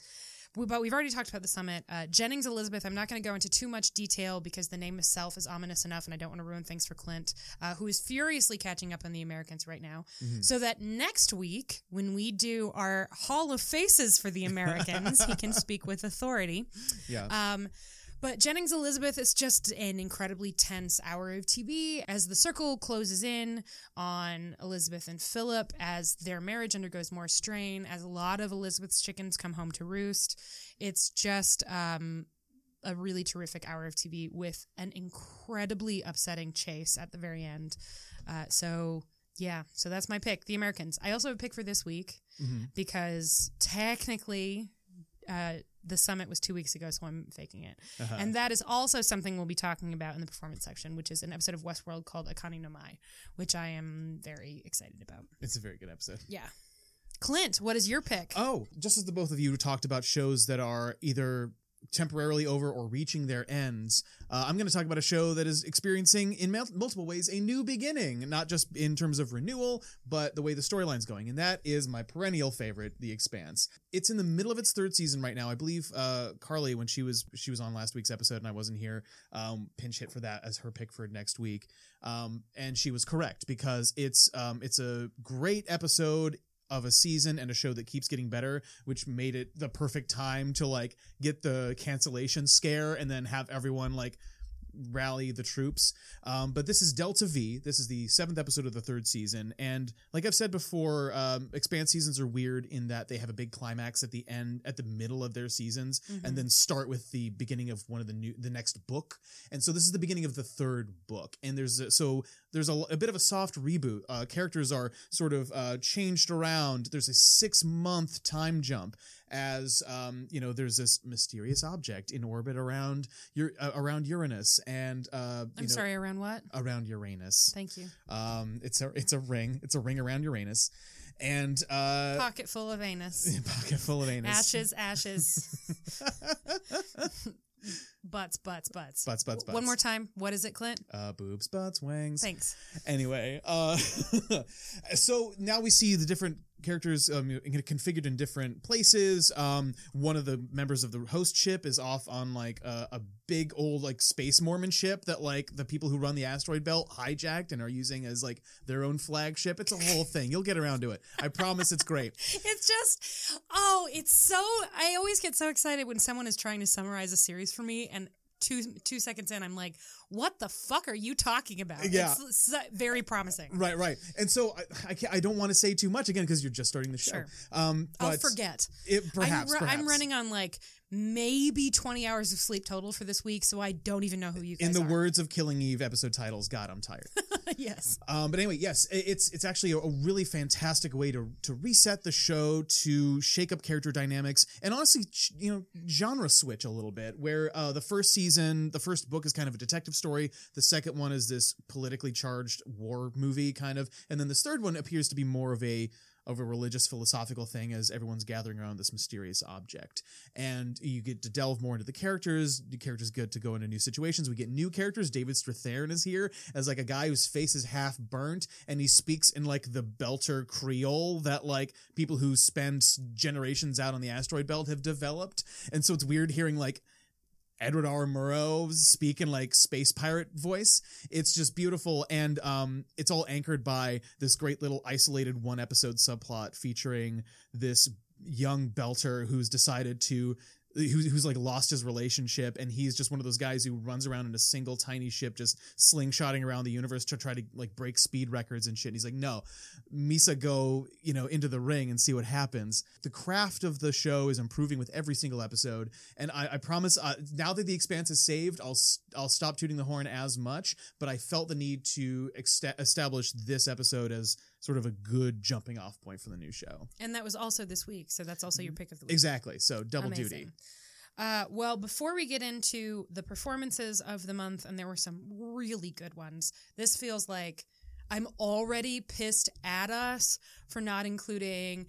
[SPEAKER 2] we, but we've already talked about the summit. Uh, Jennings Elizabeth, I'm not going to go into too much detail because the name itself is ominous enough, and I don't want to ruin things for Clint, uh, who is furiously catching up on the Americans right now. So that next week, when we do our Hall of Faces for the Americans, he can *laughs* speak with authority.
[SPEAKER 3] Yeah.
[SPEAKER 2] Um, but Jennings Elizabeth is just an incredibly tense hour of TV as the circle closes in on Elizabeth and Philip as their marriage undergoes more strain, as a lot of Elizabeth's chickens come home to roost. It's just um, a really terrific hour of TV with an incredibly upsetting chase at the very end. Uh, so, yeah, so that's my pick, The Americans. I also have a pick for this week because technically uh, the summit was two weeks ago, so I'm faking it. Uh-huh. And that is also something we'll be talking about in the performance section, which is an episode of Westworld called Akane no Mai, which I am very excited about.
[SPEAKER 3] it's a very good episode.
[SPEAKER 2] Yeah. Clint, what is your pick?
[SPEAKER 3] Oh, just as the both of you talked about shows that are either temporarily over or reaching their ends, uh, I'm going to talk about a show that is experiencing, in mul- multiple ways, a new beginning, not just in terms of renewal, but the way the storyline's going. And that is my perennial favorite, The Expanse. It's in the middle of its third season right now. I believe uh, Carly, when she was she was on last week's episode and I wasn't here, um, pinch hit for that as her pick for next week. Um, and she was correct because it's um, it's a great episode of a season and a show that keeps getting better, which made it the perfect time to like get the cancellation scare and then have everyone like rally the troops. Um, but this is Delta V. This is the seventh episode of the third season, and like I've said before, um, Expanse seasons are weird in that they have a big climax at the end, at the middle of their seasons, and then start with the beginning of one of the new, the next book. And so this is the beginning of the third book, and there's a, so there's a, a bit of a soft reboot. Uh, characters are sort of uh, changed around. There's a six month time jump as um, you know there's this mysterious object in orbit around your uh, around Uranus and uh, you
[SPEAKER 2] I'm
[SPEAKER 3] know,
[SPEAKER 2] sorry, around what?
[SPEAKER 3] around Uranus.
[SPEAKER 2] Thank you.
[SPEAKER 3] Um, it's a it's a ring. It's a ring around Uranus, and uh,
[SPEAKER 2] Pocket full of anus. *laughs*
[SPEAKER 3] pocket full of anus.
[SPEAKER 2] Ashes, ashes. butts, *laughs* butts, butts.
[SPEAKER 3] Butts, butts, butts.
[SPEAKER 2] One more time. What is it, Clint?
[SPEAKER 3] Uh, boobs, butts, wings.
[SPEAKER 2] Thanks.
[SPEAKER 3] Anyway, uh, *laughs* so now we see the different characters um, configured in different places. Um, one of the members of the host ship is off on like a, a big old like space Mormon ship that like the people who run the asteroid belt hijacked and are using as like their own flagship. It's a whole thing. You'll get around to it. I promise. It's great. *laughs*
[SPEAKER 2] It's just, oh, it's so. I always get so excited when someone is trying to summarize a series for me, and two two seconds in, I'm like, "What the fuck are you talking about?"
[SPEAKER 3] Yeah.
[SPEAKER 2] it's very promising.
[SPEAKER 3] Right, right. And so I, I, I don't want to say too much again because you're just starting the show.
[SPEAKER 2] Sure.
[SPEAKER 3] Um,
[SPEAKER 2] I'll forget.
[SPEAKER 3] It, perhaps,
[SPEAKER 2] I'm, ru- I'm running on like maybe 20 hours of sleep total for this week, so I don't even know who you guys
[SPEAKER 3] In the
[SPEAKER 2] are.
[SPEAKER 3] words of Killing Eve episode titles, God, I'm tired. *laughs* *laughs*
[SPEAKER 2] yes.
[SPEAKER 3] Um, but anyway, yes, it's it's actually a, really fantastic way to to reset the show, to shake up character dynamics, and honestly, you know, genre switch a little bit. Where uh, the first season, the first book is kind of a detective story. The second one is this politically charged war movie, kind of, and then this third one appears to be more of a of a religious philosophical thing as everyone's gathering around this mysterious object. And you get to delve more into the characters. The characters get to go into new situations. We get new characters. David Strathairn is here as like a guy whose face is half burnt and he speaks in like the belter Creole that like people who spend generations out on the asteroid belt have developed. And so it's weird hearing like Edward R. Murrow speak in like space pirate voice. It's just beautiful, and um, it's all anchored by this great little isolated one episode subplot featuring this young belter who's decided to. Who's, who's like lost his relationship and he's just one of those guys who runs around in a single tiny ship just slingshotting around the universe to try to like break speed records and shit. And he's like, no, Misa, go you know into the ring and see what happens. The craft of the show is improving with every single episode, and I, I promise uh, now that the Expanse is saved, I'll i'll stop tooting the horn as much. But I felt the need to ext- establish this episode as sort of a good jumping off point for the new show.
[SPEAKER 2] And that was also this week, so that's also your pick of the week.
[SPEAKER 3] Exactly. So double
[SPEAKER 2] Amazing.
[SPEAKER 3] duty.
[SPEAKER 2] Uh, well, before we get into the performances of the month, and there were some really good ones, this feels like I'm already pissed at us for not including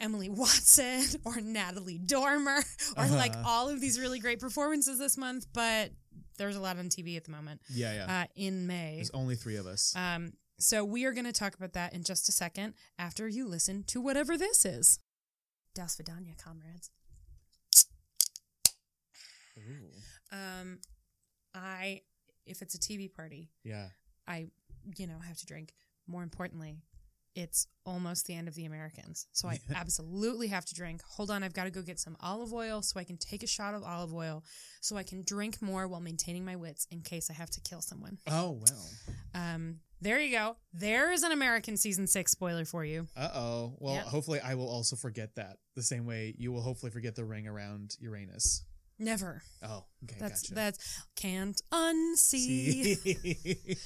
[SPEAKER 2] Emily *laughs* Watson or Natalie Dormer or like
[SPEAKER 3] Uh-huh.
[SPEAKER 2] all of these really great performances this month. But there's a lot on TV at the moment.
[SPEAKER 3] Yeah, yeah.
[SPEAKER 2] Uh, in May.
[SPEAKER 3] There's only three of us.
[SPEAKER 2] Um, so we are going to talk about that in just a second after you listen to whatever this is. Das Vidania, comrades. Um, I, if it's a TV party,
[SPEAKER 3] yeah.
[SPEAKER 2] I, you know, have to drink. More importantly, it's almost the end of the Americans. So I *laughs* absolutely have to drink. Hold on, I've got to go get some olive oil so I can take a shot of olive oil so I can drink more while maintaining my wits in case I have to kill someone.
[SPEAKER 3] Oh well.
[SPEAKER 2] Um, there you go. There is an American season six spoiler for you.
[SPEAKER 3] Uh oh. Well,
[SPEAKER 2] Yep.
[SPEAKER 3] hopefully I will also forget that the same way you will hopefully forget the ring around Uranus.
[SPEAKER 2] Never.
[SPEAKER 3] Oh, okay,
[SPEAKER 2] That's
[SPEAKER 3] gotcha.
[SPEAKER 2] that's can't unsee. *laughs*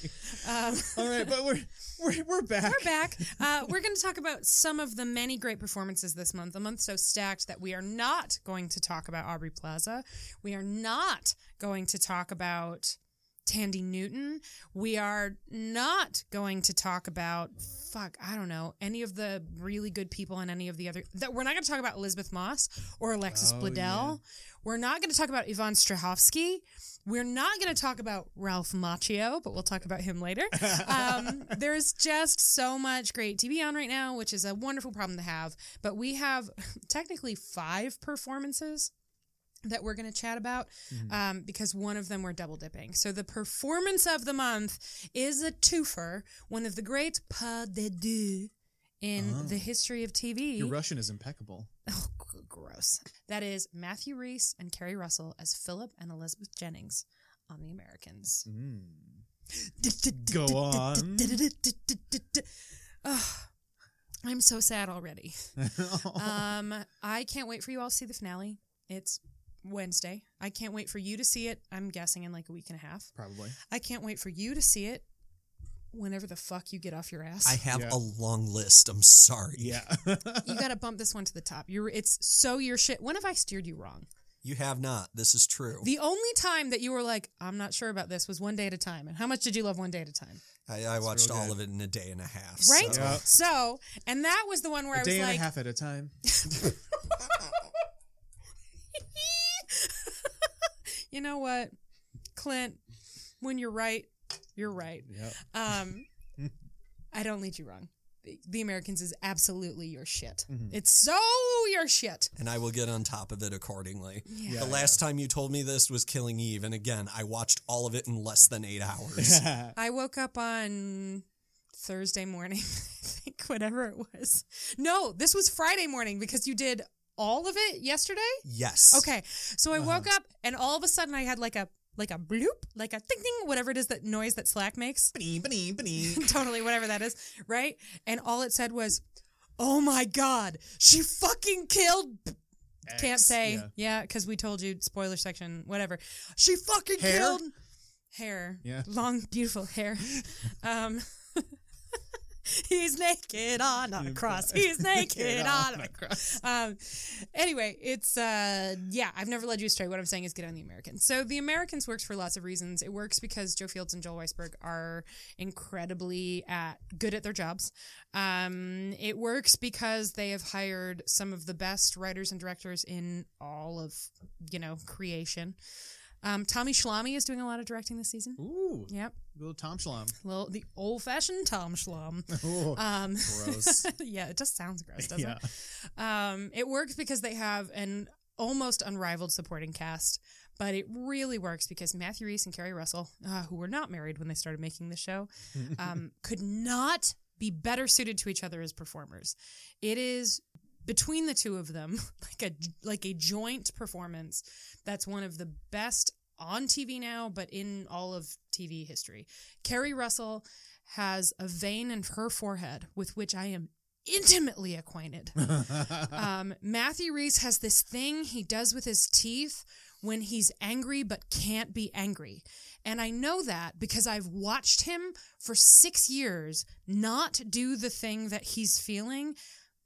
[SPEAKER 2] Um, *laughs*
[SPEAKER 3] All right, but we're we're we're back.
[SPEAKER 2] We're back. Uh, we're going to talk about some of the many great performances this month. A month so stacked that we are not going to talk about Aubrey Plaza. We are not going to talk about Thandie Newton. We are not going to talk about fuck. I don't know any of the really good people and any of the other. That we're not going to talk about Elisabeth Moss or Alexis
[SPEAKER 3] Oh,
[SPEAKER 2] Bledel.
[SPEAKER 3] yeah.
[SPEAKER 2] We're not going to talk about Yvonne Strahovski. We're not going to talk about Ralph Macchio, but we'll talk about him later. *laughs* Um, there's just so much great TV on right now, which is a wonderful problem to have. But we have *laughs* technically five performances that we're going to chat about um, because one of them we're double dipping. So the performance of the month is a twofer, one of the great pas de deux in
[SPEAKER 3] Oh.
[SPEAKER 2] the history of TV.
[SPEAKER 3] Your Russian is impeccable.
[SPEAKER 2] Oh, g- gross. That is Matthew Rhys and Keri Russell as Philip and Elizabeth Jennings on The Americans.
[SPEAKER 3] Mm. Go on.
[SPEAKER 2] I'm so sad already. *laughs* Um, I can't wait for you all to see the finale. It's Wednesday. I can't wait for you to see it. I'm guessing in like a week and a half.
[SPEAKER 3] Probably.
[SPEAKER 2] I can't wait for you to see it whenever the fuck you get off your ass.
[SPEAKER 4] I have
[SPEAKER 3] Yeah.
[SPEAKER 4] a long list. I'm sorry.
[SPEAKER 3] Yeah. *laughs*
[SPEAKER 2] you got to bump this one to the top. You're it's so your shit. When have I steered you wrong?
[SPEAKER 4] You have not. This is true.
[SPEAKER 2] The only time that you were like, I'm not sure about this was one day at a time. And how much did you love one day at a time?
[SPEAKER 4] I, I watched all
[SPEAKER 3] good.
[SPEAKER 4] of it in a day and a half.
[SPEAKER 2] Right?
[SPEAKER 4] so-
[SPEAKER 3] Yeah.
[SPEAKER 2] So, and that was the one where I
[SPEAKER 3] a
[SPEAKER 2] was
[SPEAKER 3] day and
[SPEAKER 2] like,
[SPEAKER 3] a half at a time. *laughs* *laughs*
[SPEAKER 2] you know what, Clint, when you're right, you're right.
[SPEAKER 3] Yep.
[SPEAKER 2] Um, *laughs* I don't lead you wrong. The, the Americans is absolutely your shit.
[SPEAKER 3] Mm-hmm.
[SPEAKER 2] It's so your shit.
[SPEAKER 4] And I will get on top of it accordingly.
[SPEAKER 2] Yeah.
[SPEAKER 4] the last time you told me this was Killing Eve, and again, I watched all of it in less than eight hours. *laughs*
[SPEAKER 2] I woke up on Thursday morning, *laughs* I think, whatever it was. No, this was Friday morning because you did all of it yesterday.
[SPEAKER 4] yes.
[SPEAKER 2] Okay, so I woke up and all of a sudden I had like a like a bloop, like a ding ding, whatever it is that noise that Slack makes. *laughs* totally, whatever that is, right? And all it said was, "Oh my god, she fucking killed." Can't say,
[SPEAKER 3] yeah.
[SPEAKER 2] yeah, because we told you spoiler section, whatever. She fucking
[SPEAKER 3] Hair?
[SPEAKER 2] killed hair,
[SPEAKER 3] Yeah.
[SPEAKER 2] long, beautiful hair. *laughs* um, he's naked on a cross. He's *laughs* naked on a
[SPEAKER 3] cross.
[SPEAKER 2] um anyway it's uh yeah i've never led you astray. What i'm saying is get on the americans so the americans works for lots of reasons. It works because joe fields and joel weisberg are incredibly at good at their jobs. Um it works because they have hired some of the best writers and directors in all of you know creation um tommy Schlamme is doing a lot of directing this season
[SPEAKER 3] Ooh.
[SPEAKER 2] yep
[SPEAKER 3] Little Tom Schlom.
[SPEAKER 2] little the old-fashioned tom Schlamm
[SPEAKER 3] Ooh. *laughs*
[SPEAKER 2] um
[SPEAKER 3] Gross. *laughs*
[SPEAKER 2] yeah it just sounds gross doesn't
[SPEAKER 3] yeah.
[SPEAKER 2] it um, it works because they have an almost unrivaled supporting cast, but it really works because Matthew Rhys and Keri Russell, uh, who were not married when they started making the show, *laughs* um, could not be better suited to each other as performers. It is between the two of them *laughs* like a like a joint performance that's one of the best on TV now, but in all of TV history. Keri Russell has a vein in her forehead with which I am intimately acquainted. *laughs* um, Matthew Rhys has this thing he does with his teeth when he's angry but can't be angry. And I know that because I've watched him for six years not do the thing that he's feeling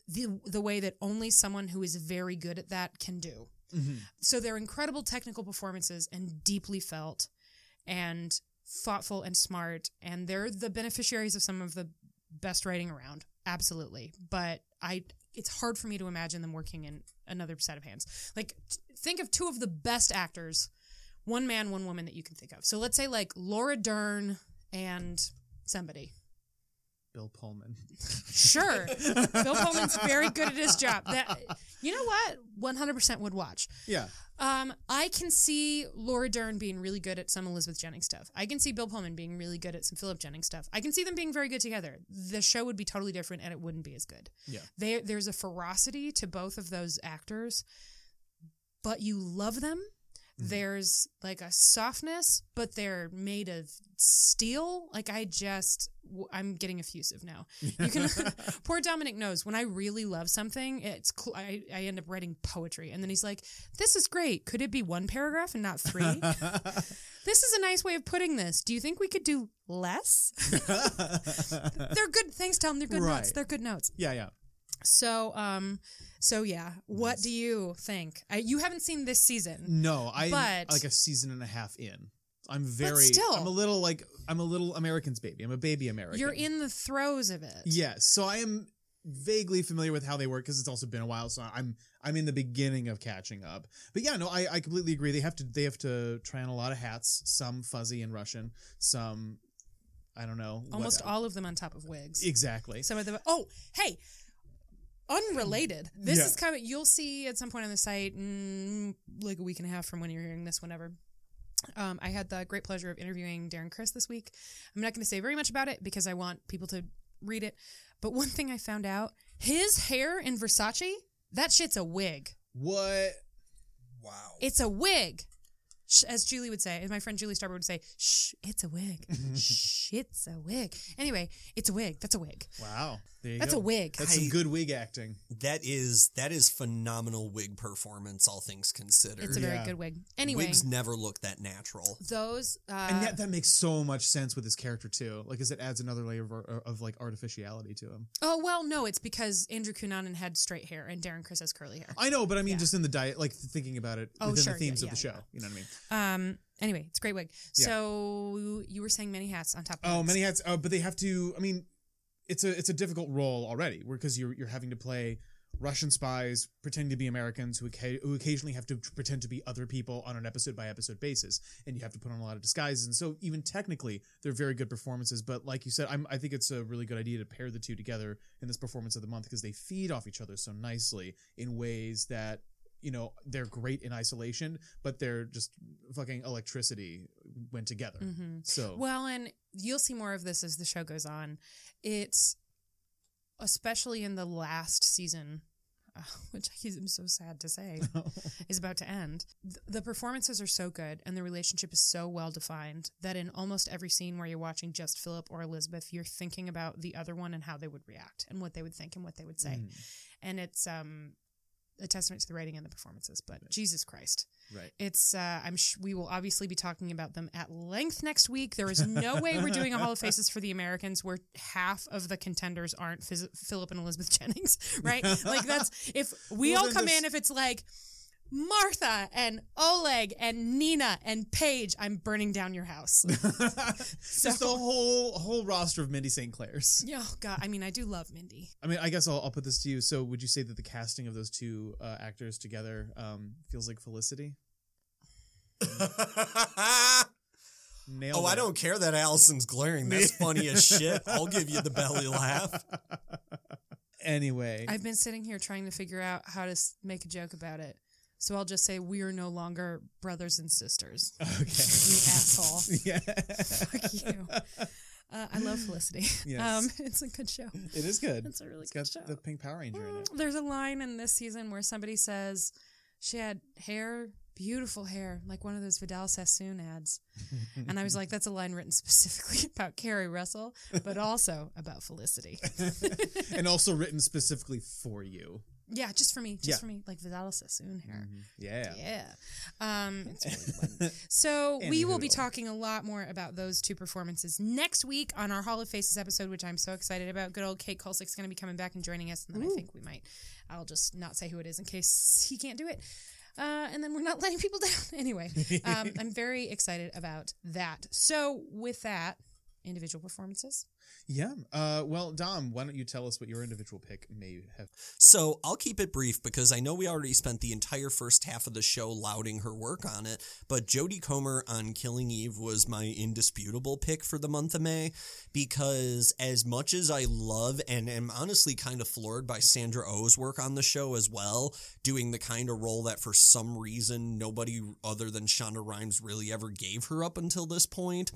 [SPEAKER 2] the, the way that only someone who is very good at that can do. Mm-hmm. So they're incredible technical performances and deeply felt and thoughtful and smart. And they're the beneficiaries of some of the best writing around. Absolutely. But I it's hard for me to imagine them working in another set of hands. Like t- think of two of the best actors one man, one woman that you can think of. So let's say like Laura Dern and somebody.
[SPEAKER 3] Bill Pullman.
[SPEAKER 2] Sure, *laughs* Bill Pullman's very good at his job. That you know what, one hundred percent would watch.
[SPEAKER 3] Yeah.
[SPEAKER 2] Um, I can see Laura Dern being really good at some Elizabeth Jennings stuff. I can see Bill Pullman being really good at some Philip Jennings stuff. I can see them being very good together. The show would be totally different and it wouldn't be as good.
[SPEAKER 3] Yeah.
[SPEAKER 2] There, there's a ferocity to both of those actors, but you love them. Mm-hmm. There's like a softness, but they're made of steel. Like I just, I'm getting effusive now. You can, *laughs* *laughs* poor Dominick knows when I really love something, it's cl- I, I end up writing poetry, and then he's like, "This is great. Could it be one paragraph and not three? *laughs* this is a nice way of putting this. Do you think we could do less? they're good. Thanks, Tom. They're good notes. They're good notes.
[SPEAKER 3] Yeah, yeah.
[SPEAKER 2] So, um, so yeah, what do you think? I, you haven't seen this season.
[SPEAKER 3] No, I'm
[SPEAKER 2] But-
[SPEAKER 3] like a season and a half in. I'm very
[SPEAKER 2] still.
[SPEAKER 3] I'm a little like I'm a little American's baby. I'm a baby American.
[SPEAKER 2] You're in the throes of it.
[SPEAKER 3] Yes, so I am vaguely familiar with how they work because it's also been a while. So I'm I'm in the beginning of catching up. But yeah, no, I, I completely agree. They have to they have to try on a lot of hats. Some fuzzy and Russian. Some I don't know.
[SPEAKER 2] Almost all of them on top of wigs.
[SPEAKER 3] Exactly.
[SPEAKER 2] Some of them. Oh, hey, unrelated. This
[SPEAKER 3] Yeah.
[SPEAKER 2] is coming. You'll see at some point on the site, mm, like a week and a half from when you're hearing this, whenever. Um, I had the great pleasure of interviewing Darren Criss this week. I'm not going to say very much about it because I want people to read it. But one thing I found out: his hair in Versace, that shit's a wig.
[SPEAKER 3] What?
[SPEAKER 4] Wow.
[SPEAKER 2] It's a wig. As Julie would say, as my friend Julie Starber would say, shh, it's a wig. *laughs* shh, it's a wig. Anyway, it's a wig. That's a wig.
[SPEAKER 3] Wow. There you
[SPEAKER 2] That's
[SPEAKER 3] go.
[SPEAKER 2] a wig.
[SPEAKER 3] That's some
[SPEAKER 4] I-
[SPEAKER 3] good wig acting.
[SPEAKER 4] That is that is phenomenal wig performance, all things considered.
[SPEAKER 2] It's a very
[SPEAKER 3] Yeah.
[SPEAKER 2] good wig. Anyway,
[SPEAKER 4] Wigs never look that natural.
[SPEAKER 2] those uh,
[SPEAKER 3] And yet that makes so much sense with his character too. Like, as it adds another layer of, of like artificiality to him.
[SPEAKER 2] oh well no it's because andrew cunanan had straight hair and darren criss has curly hair
[SPEAKER 3] I know, but I mean,
[SPEAKER 2] Yeah.
[SPEAKER 3] just in the diet, like thinking about it
[SPEAKER 2] Oh,
[SPEAKER 3] within
[SPEAKER 2] sure,
[SPEAKER 3] the themes
[SPEAKER 2] yeah,
[SPEAKER 3] of the
[SPEAKER 2] yeah,
[SPEAKER 3] show.
[SPEAKER 2] yeah.
[SPEAKER 3] You know what I mean?
[SPEAKER 2] um anyway it's a great wig
[SPEAKER 3] Yeah.
[SPEAKER 2] so you were saying many hats on top of
[SPEAKER 3] Oh,
[SPEAKER 2] wigs.
[SPEAKER 3] many hats. Oh, but they have to. I mean, it's a it's a difficult role already, because you're you're having to play Russian spies pretending to be Americans who who occasionally have to pretend to be other people on an episode by episode basis, and you have to put on a lot of disguises. And so, even technically, they're very good performances. But like you said, I'm, I think it's a really good idea to pair the two together in this performance of the month because they feed off each other so nicely in ways that. You know, they're great in isolation, but they're just fucking electricity when together.
[SPEAKER 2] Mhm.
[SPEAKER 3] So,
[SPEAKER 2] well and you'll see more of this as the show goes on it's especially in the last season uh, *laughs* which i'm so sad to say *laughs* is about to end. Th- The performances are so good and the relationship is so well defined that in almost every scene where you're watching just Philip or Elizabeth, you're thinking about the other one and how they would react and what they would think and what they would say.
[SPEAKER 3] Mm,
[SPEAKER 2] And it's um a testament to the writing and the performances, but Jesus Christ.
[SPEAKER 3] right.
[SPEAKER 2] It's uh I'm sh- we will obviously be talking about them at length next week. There is no way we're doing a Hall of Faces for the Americans where half of the contenders aren't Phys- Philip and Elizabeth Jennings, *laughs* right? *laughs* like that's if we
[SPEAKER 3] Well,
[SPEAKER 2] all come in if it's like Martha and Oleg and Nina and Paige, I'm burning down your house. *laughs*
[SPEAKER 3] Just the whole whole roster of Mindy St. Clair's. *laughs*
[SPEAKER 2] oh God, I mean, I do love Mindy.
[SPEAKER 3] I mean, I guess I'll, I'll put this to you. So, would you say that the casting of those two uh, actors together um, feels like Felicity? *laughs* Nailed
[SPEAKER 4] oh, I don't care that Allison's glaring. That's funny as shit. I'll give you the belly laugh.
[SPEAKER 3] Anyway,
[SPEAKER 2] I've been sitting here trying to figure out how to s- make a joke about it. So I'll just say we are no longer brothers and sisters. *laughs*
[SPEAKER 3] okay.
[SPEAKER 2] You asshole. *laughs*
[SPEAKER 3] yeah,
[SPEAKER 2] Fuck you. Uh, I love Felicity.
[SPEAKER 3] Yes.
[SPEAKER 2] Um, *laughs* it's a good show.
[SPEAKER 3] it is good.
[SPEAKER 2] It's a really
[SPEAKER 3] it's
[SPEAKER 2] good show.
[SPEAKER 3] the Pink Power Ranger in it.
[SPEAKER 2] Mm, There's a line in this season where somebody says she had hair, beautiful hair, like one of those Vidal Sassoon ads. And I was like, that's a line written specifically about Keri Russell, but also about Felicity.
[SPEAKER 3] and also written specifically for you.
[SPEAKER 2] Yeah, just for me, just
[SPEAKER 3] Yeah.
[SPEAKER 2] for me, like Vidal Sassoon hair.
[SPEAKER 3] Yeah.
[SPEAKER 2] Yeah. Um, really. *laughs* So we will be talking a lot more about those two performances next week on our Hall of Faces episode, which I'm so excited about. Good old Kate Kulzick's going to be coming back and joining us, and then I think we might. I'll just not say who it is in case he can't do it. Uh, and then we're not *laughs* letting people down. Anyway, *laughs* um, I'm very excited about that. So with that, individual performances.
[SPEAKER 3] Yeah. Uh, well, Dom, why don't you tell us what your individual pick may have?
[SPEAKER 4] So I'll keep it brief because I know we already spent the entire first half of the show lauding her work on it, but Jodie Comer on Killing Eve was my indisputable pick for the month of May because as much as I love and am honestly kind of floored by Sandra Oh's work on the show as well, doing the kind of role that for some reason nobody other than Shonda Rhimes really ever gave her up until this point.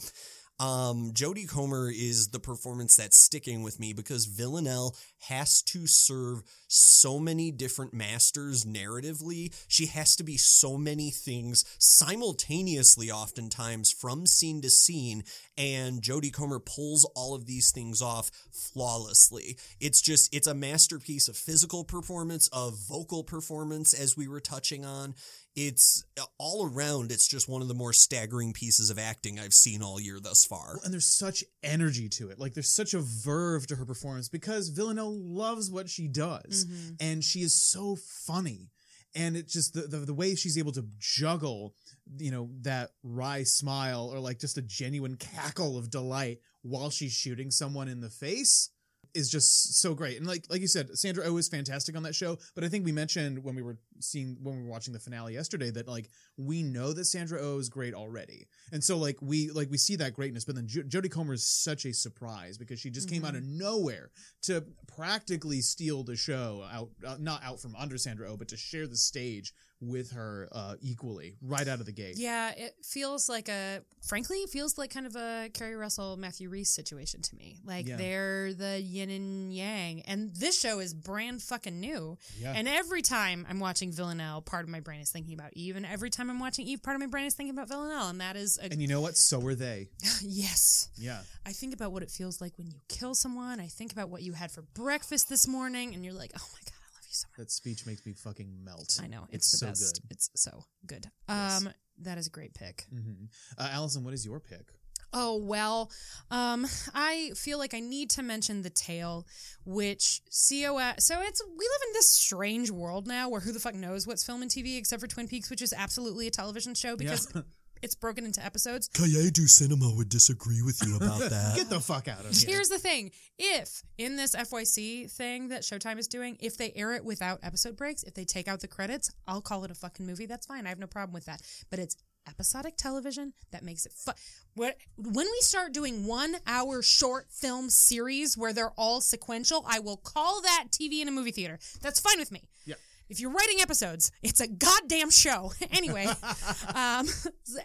[SPEAKER 4] Um, Jodie Comer is the performance that's sticking with me because Villanelle has to serve so many different masters narratively. She has to be so many things simultaneously, oftentimes from scene to scene, and Jodie Comer pulls all of these things off flawlessly. It's just, it's a masterpiece of physical performance, of vocal performance, as we were touching on it's uh, all around it's just one of the more staggering pieces of acting i've seen all year thus far
[SPEAKER 3] And there's such energy to it. Like there's such a verve to her performance because Villanelle loves what she does, mm-hmm. and she is so funny. And it's just the, the the way she's able to juggle, you know, that wry smile or like just a genuine cackle of delight while she's shooting someone in the face is just so great. And like like you said, Sandra Oh is fantastic on that show. But I think we mentioned when we were seeing when we were watching the finale yesterday that like we know that Sandra Oh is great already, and so like we like we see that greatness. But then jo- Jodie Comer is such a surprise because she just came out of nowhere to practically steal the show out, uh, not out from under Sandra Oh, but to share the stage with her uh, equally right out of the gate.
[SPEAKER 2] Yeah, it feels like a, frankly, it feels like kind of a Keri Russell, Matthew Rhys situation to me. Like
[SPEAKER 3] Yeah.
[SPEAKER 2] they're the yin and yang. And this show is brand fucking new.
[SPEAKER 3] Yeah.
[SPEAKER 2] And every time I'm watching Villanelle, part of my brain is thinking about Eve. And every time I'm watching Eve, part of my brain is thinking about Villanelle. And that is a,
[SPEAKER 3] And you know what? So are they. *laughs*
[SPEAKER 2] yes.
[SPEAKER 3] Yeah.
[SPEAKER 2] I think about what it feels like when you kill someone. I think about what you had for breakfast this morning. And you're like, oh my God, I love you so much.
[SPEAKER 3] That speech makes me fucking melt.
[SPEAKER 2] I know. It's, the
[SPEAKER 3] so
[SPEAKER 2] best.
[SPEAKER 3] good.
[SPEAKER 2] It's so good.
[SPEAKER 3] Yes.
[SPEAKER 2] Um, That is a great pick.
[SPEAKER 3] hmm Uh, Allison, what is your pick?
[SPEAKER 2] Oh well, um, I feel like I need to mention the tale, which COS. So it's we live in this strange world now where who the fuck knows what's film and TV except for Twin Peaks, which is absolutely a television show because
[SPEAKER 3] Yeah. *laughs*
[SPEAKER 2] it's broken into episodes.
[SPEAKER 4] Cahiers du Cinéma would disagree with you about *laughs* that.
[SPEAKER 3] Get the fuck out of here.
[SPEAKER 2] Here's the thing: if in this FYC thing that Showtime is doing, if they air it without episode breaks, if they take out the credits, I'll call it a fucking movie. That's fine. I have no problem with that. But it's episodic television that makes it fun. What when we start doing one hour short film series where they're all sequential, I will call that TV in a movie theater. That's fine with me.
[SPEAKER 3] Yeah.
[SPEAKER 2] If you're writing episodes, it's a goddamn show. *laughs* anyway, *laughs* um,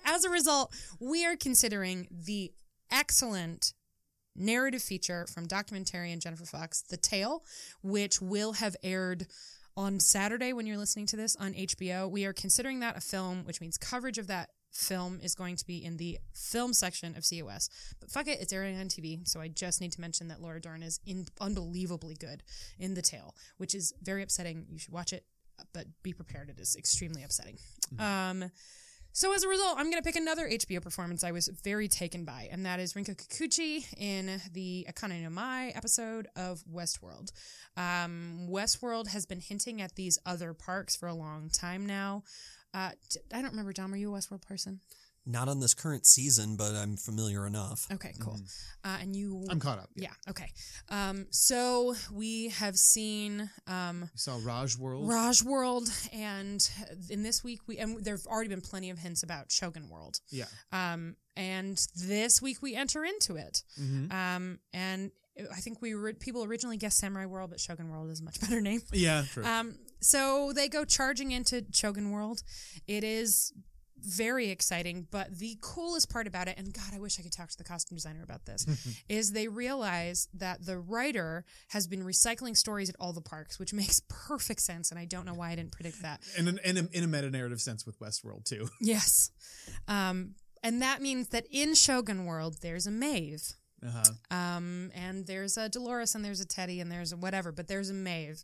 [SPEAKER 2] as a result, we are considering the excellent narrative feature from documentarian Jennifer Fox, The Tale, which will have aired on Saturday when you're listening to this on HBO. We are considering that a film, which means coverage of that film is going to be in the film section of COS. But fuck it, it's airing on TV, so I just need to mention that Laura Dern is in unbelievably good in The Tale, which is very upsetting. You should watch it, but be prepared. It is extremely upsetting. Um, so as a result, I'm going to pick another HBO performance I was very taken by, and that is Rinko Kikuchi in the Akane no Mai episode of Westworld. Um, Westworld has been hinting at these other parks for a long time now. Uh, I don't remember, Dom, are you a Westworld person?
[SPEAKER 4] Not on this current season, but I'm familiar enough.
[SPEAKER 2] Okay, cool. Uh, and you...
[SPEAKER 3] I'm caught up.
[SPEAKER 2] yeah, okay. Um, so we have seen um,
[SPEAKER 3] You saw Raj World.
[SPEAKER 2] Raj World, and in this week we and there've already been plenty of hints about Shogun World.
[SPEAKER 3] yeah.
[SPEAKER 2] Um, and this week we enter into it.
[SPEAKER 3] Mhm.
[SPEAKER 2] Um, and I think we were, people originally guessed Samurai World, but Shogun World is a much *laughs* better name.
[SPEAKER 3] Yeah, true.
[SPEAKER 2] Um, so they go charging into Shogun World. It is very exciting, but the coolest part about it, and God, I wish I could talk to the costume designer about this, *laughs* is they realize that the writer has been recycling stories at all the parks, which *laughs* makes perfect sense, and I don't know why I didn't predict that.
[SPEAKER 3] and in, in, a, in a meta narrative sense with Westworld too.
[SPEAKER 2] Yes. Um, and that means that in Shogun World, there's a Maeve.
[SPEAKER 3] Uh-huh.
[SPEAKER 2] Um, and there's a Dolores and there's a Teddy and there's a whatever, but there's a Maeve.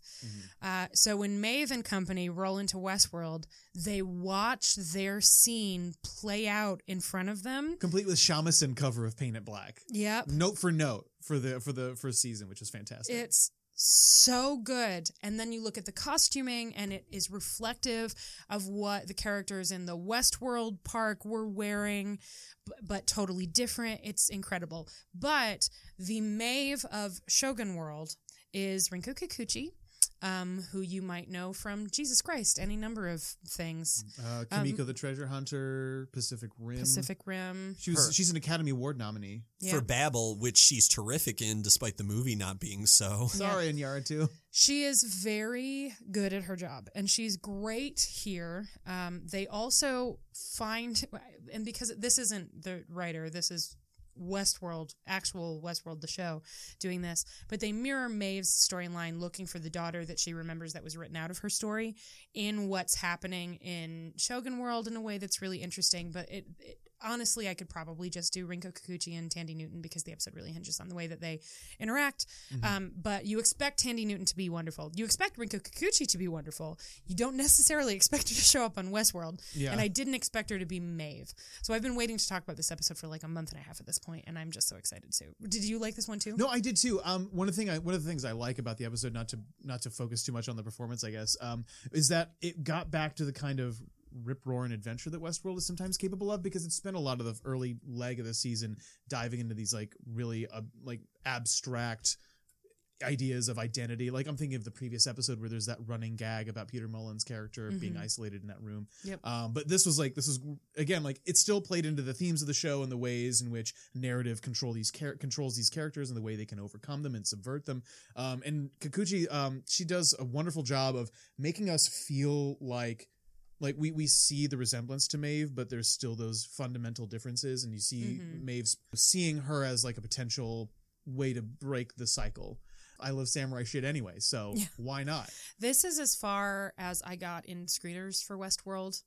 [SPEAKER 2] Uh, so when Maeve and company roll into Westworld, they watch their scene play out in front of them.
[SPEAKER 3] Complete with shamisen cover of Paint It Black.
[SPEAKER 2] Yep.
[SPEAKER 3] Note for note for the for the first season, which is fantastic.
[SPEAKER 2] It's so good. And then you look at the costuming, and it is reflective of what the characters in the Westworld park were wearing, but totally different. It's incredible. But the Maeve of Shogun World is Rinko Kikuchi. Um, who you might know from Jesus Christ, any number of things.
[SPEAKER 3] Uh, Kumiko the Treasure Hunter, Pacific Rim.
[SPEAKER 2] Pacific Rim.
[SPEAKER 3] She was.
[SPEAKER 4] Her.
[SPEAKER 3] She's an Academy Award nominee.
[SPEAKER 2] Yeah.
[SPEAKER 4] For Babel, which she's terrific in, despite the movie not being so. *laughs*
[SPEAKER 3] Sorry, and Yara too.
[SPEAKER 2] She is very good at her job and she's great here. Um, they also find, and because this isn't the writer, this is Westworld, actual Westworld, the show, doing this, but they mirror Maeve's storyline looking for the daughter that she remembers that was written out of her story in what's happening in Shogun World in a way that's really interesting. But it, it honestly, I could probably just do Rinko Kikuchi and Thandie Newton because the episode really hinges on the way that they interact. Um, but you expect Thandie Newton to be wonderful. You expect Rinko Kikuchi to be wonderful. You don't necessarily expect her to show up on Westworld.
[SPEAKER 3] Yeah.
[SPEAKER 2] And I didn't expect her to be Maeve. So I've been waiting to talk about this episode for like a month and a half at this point, and I'm just so excited to. Did you like this one too?
[SPEAKER 3] No, I did too. Um, one of the thing I, one of the things I like about the episode, not to not to focus too much on the performance, I guess, um, is that it got back to the kind of rip roaring adventure that Westworld is sometimes capable of because it spent a lot of the early leg of the season diving into these like really uh, like abstract ideas of identity. Like I'm thinking of the previous episode where there's that running gag about Peter Mullan's character being isolated in that room.
[SPEAKER 2] Yep.
[SPEAKER 3] Um, but this was like this was again like it still played into the themes of the show and the ways in which narrative control these char- controls these characters and the way they can overcome them and subvert them. Um, and Kikuchi, um, she does a wonderful job of making us feel like like we we see the resemblance to Maeve, but there's still those fundamental differences, and you see
[SPEAKER 2] Mhm.
[SPEAKER 3] Maeve's seeing her as like a potential way to break the cycle. I love samurai shit anyway, so *laughs*
[SPEAKER 2] Yeah.
[SPEAKER 3] why not?
[SPEAKER 2] This is as far as I got in screeners for Westworld.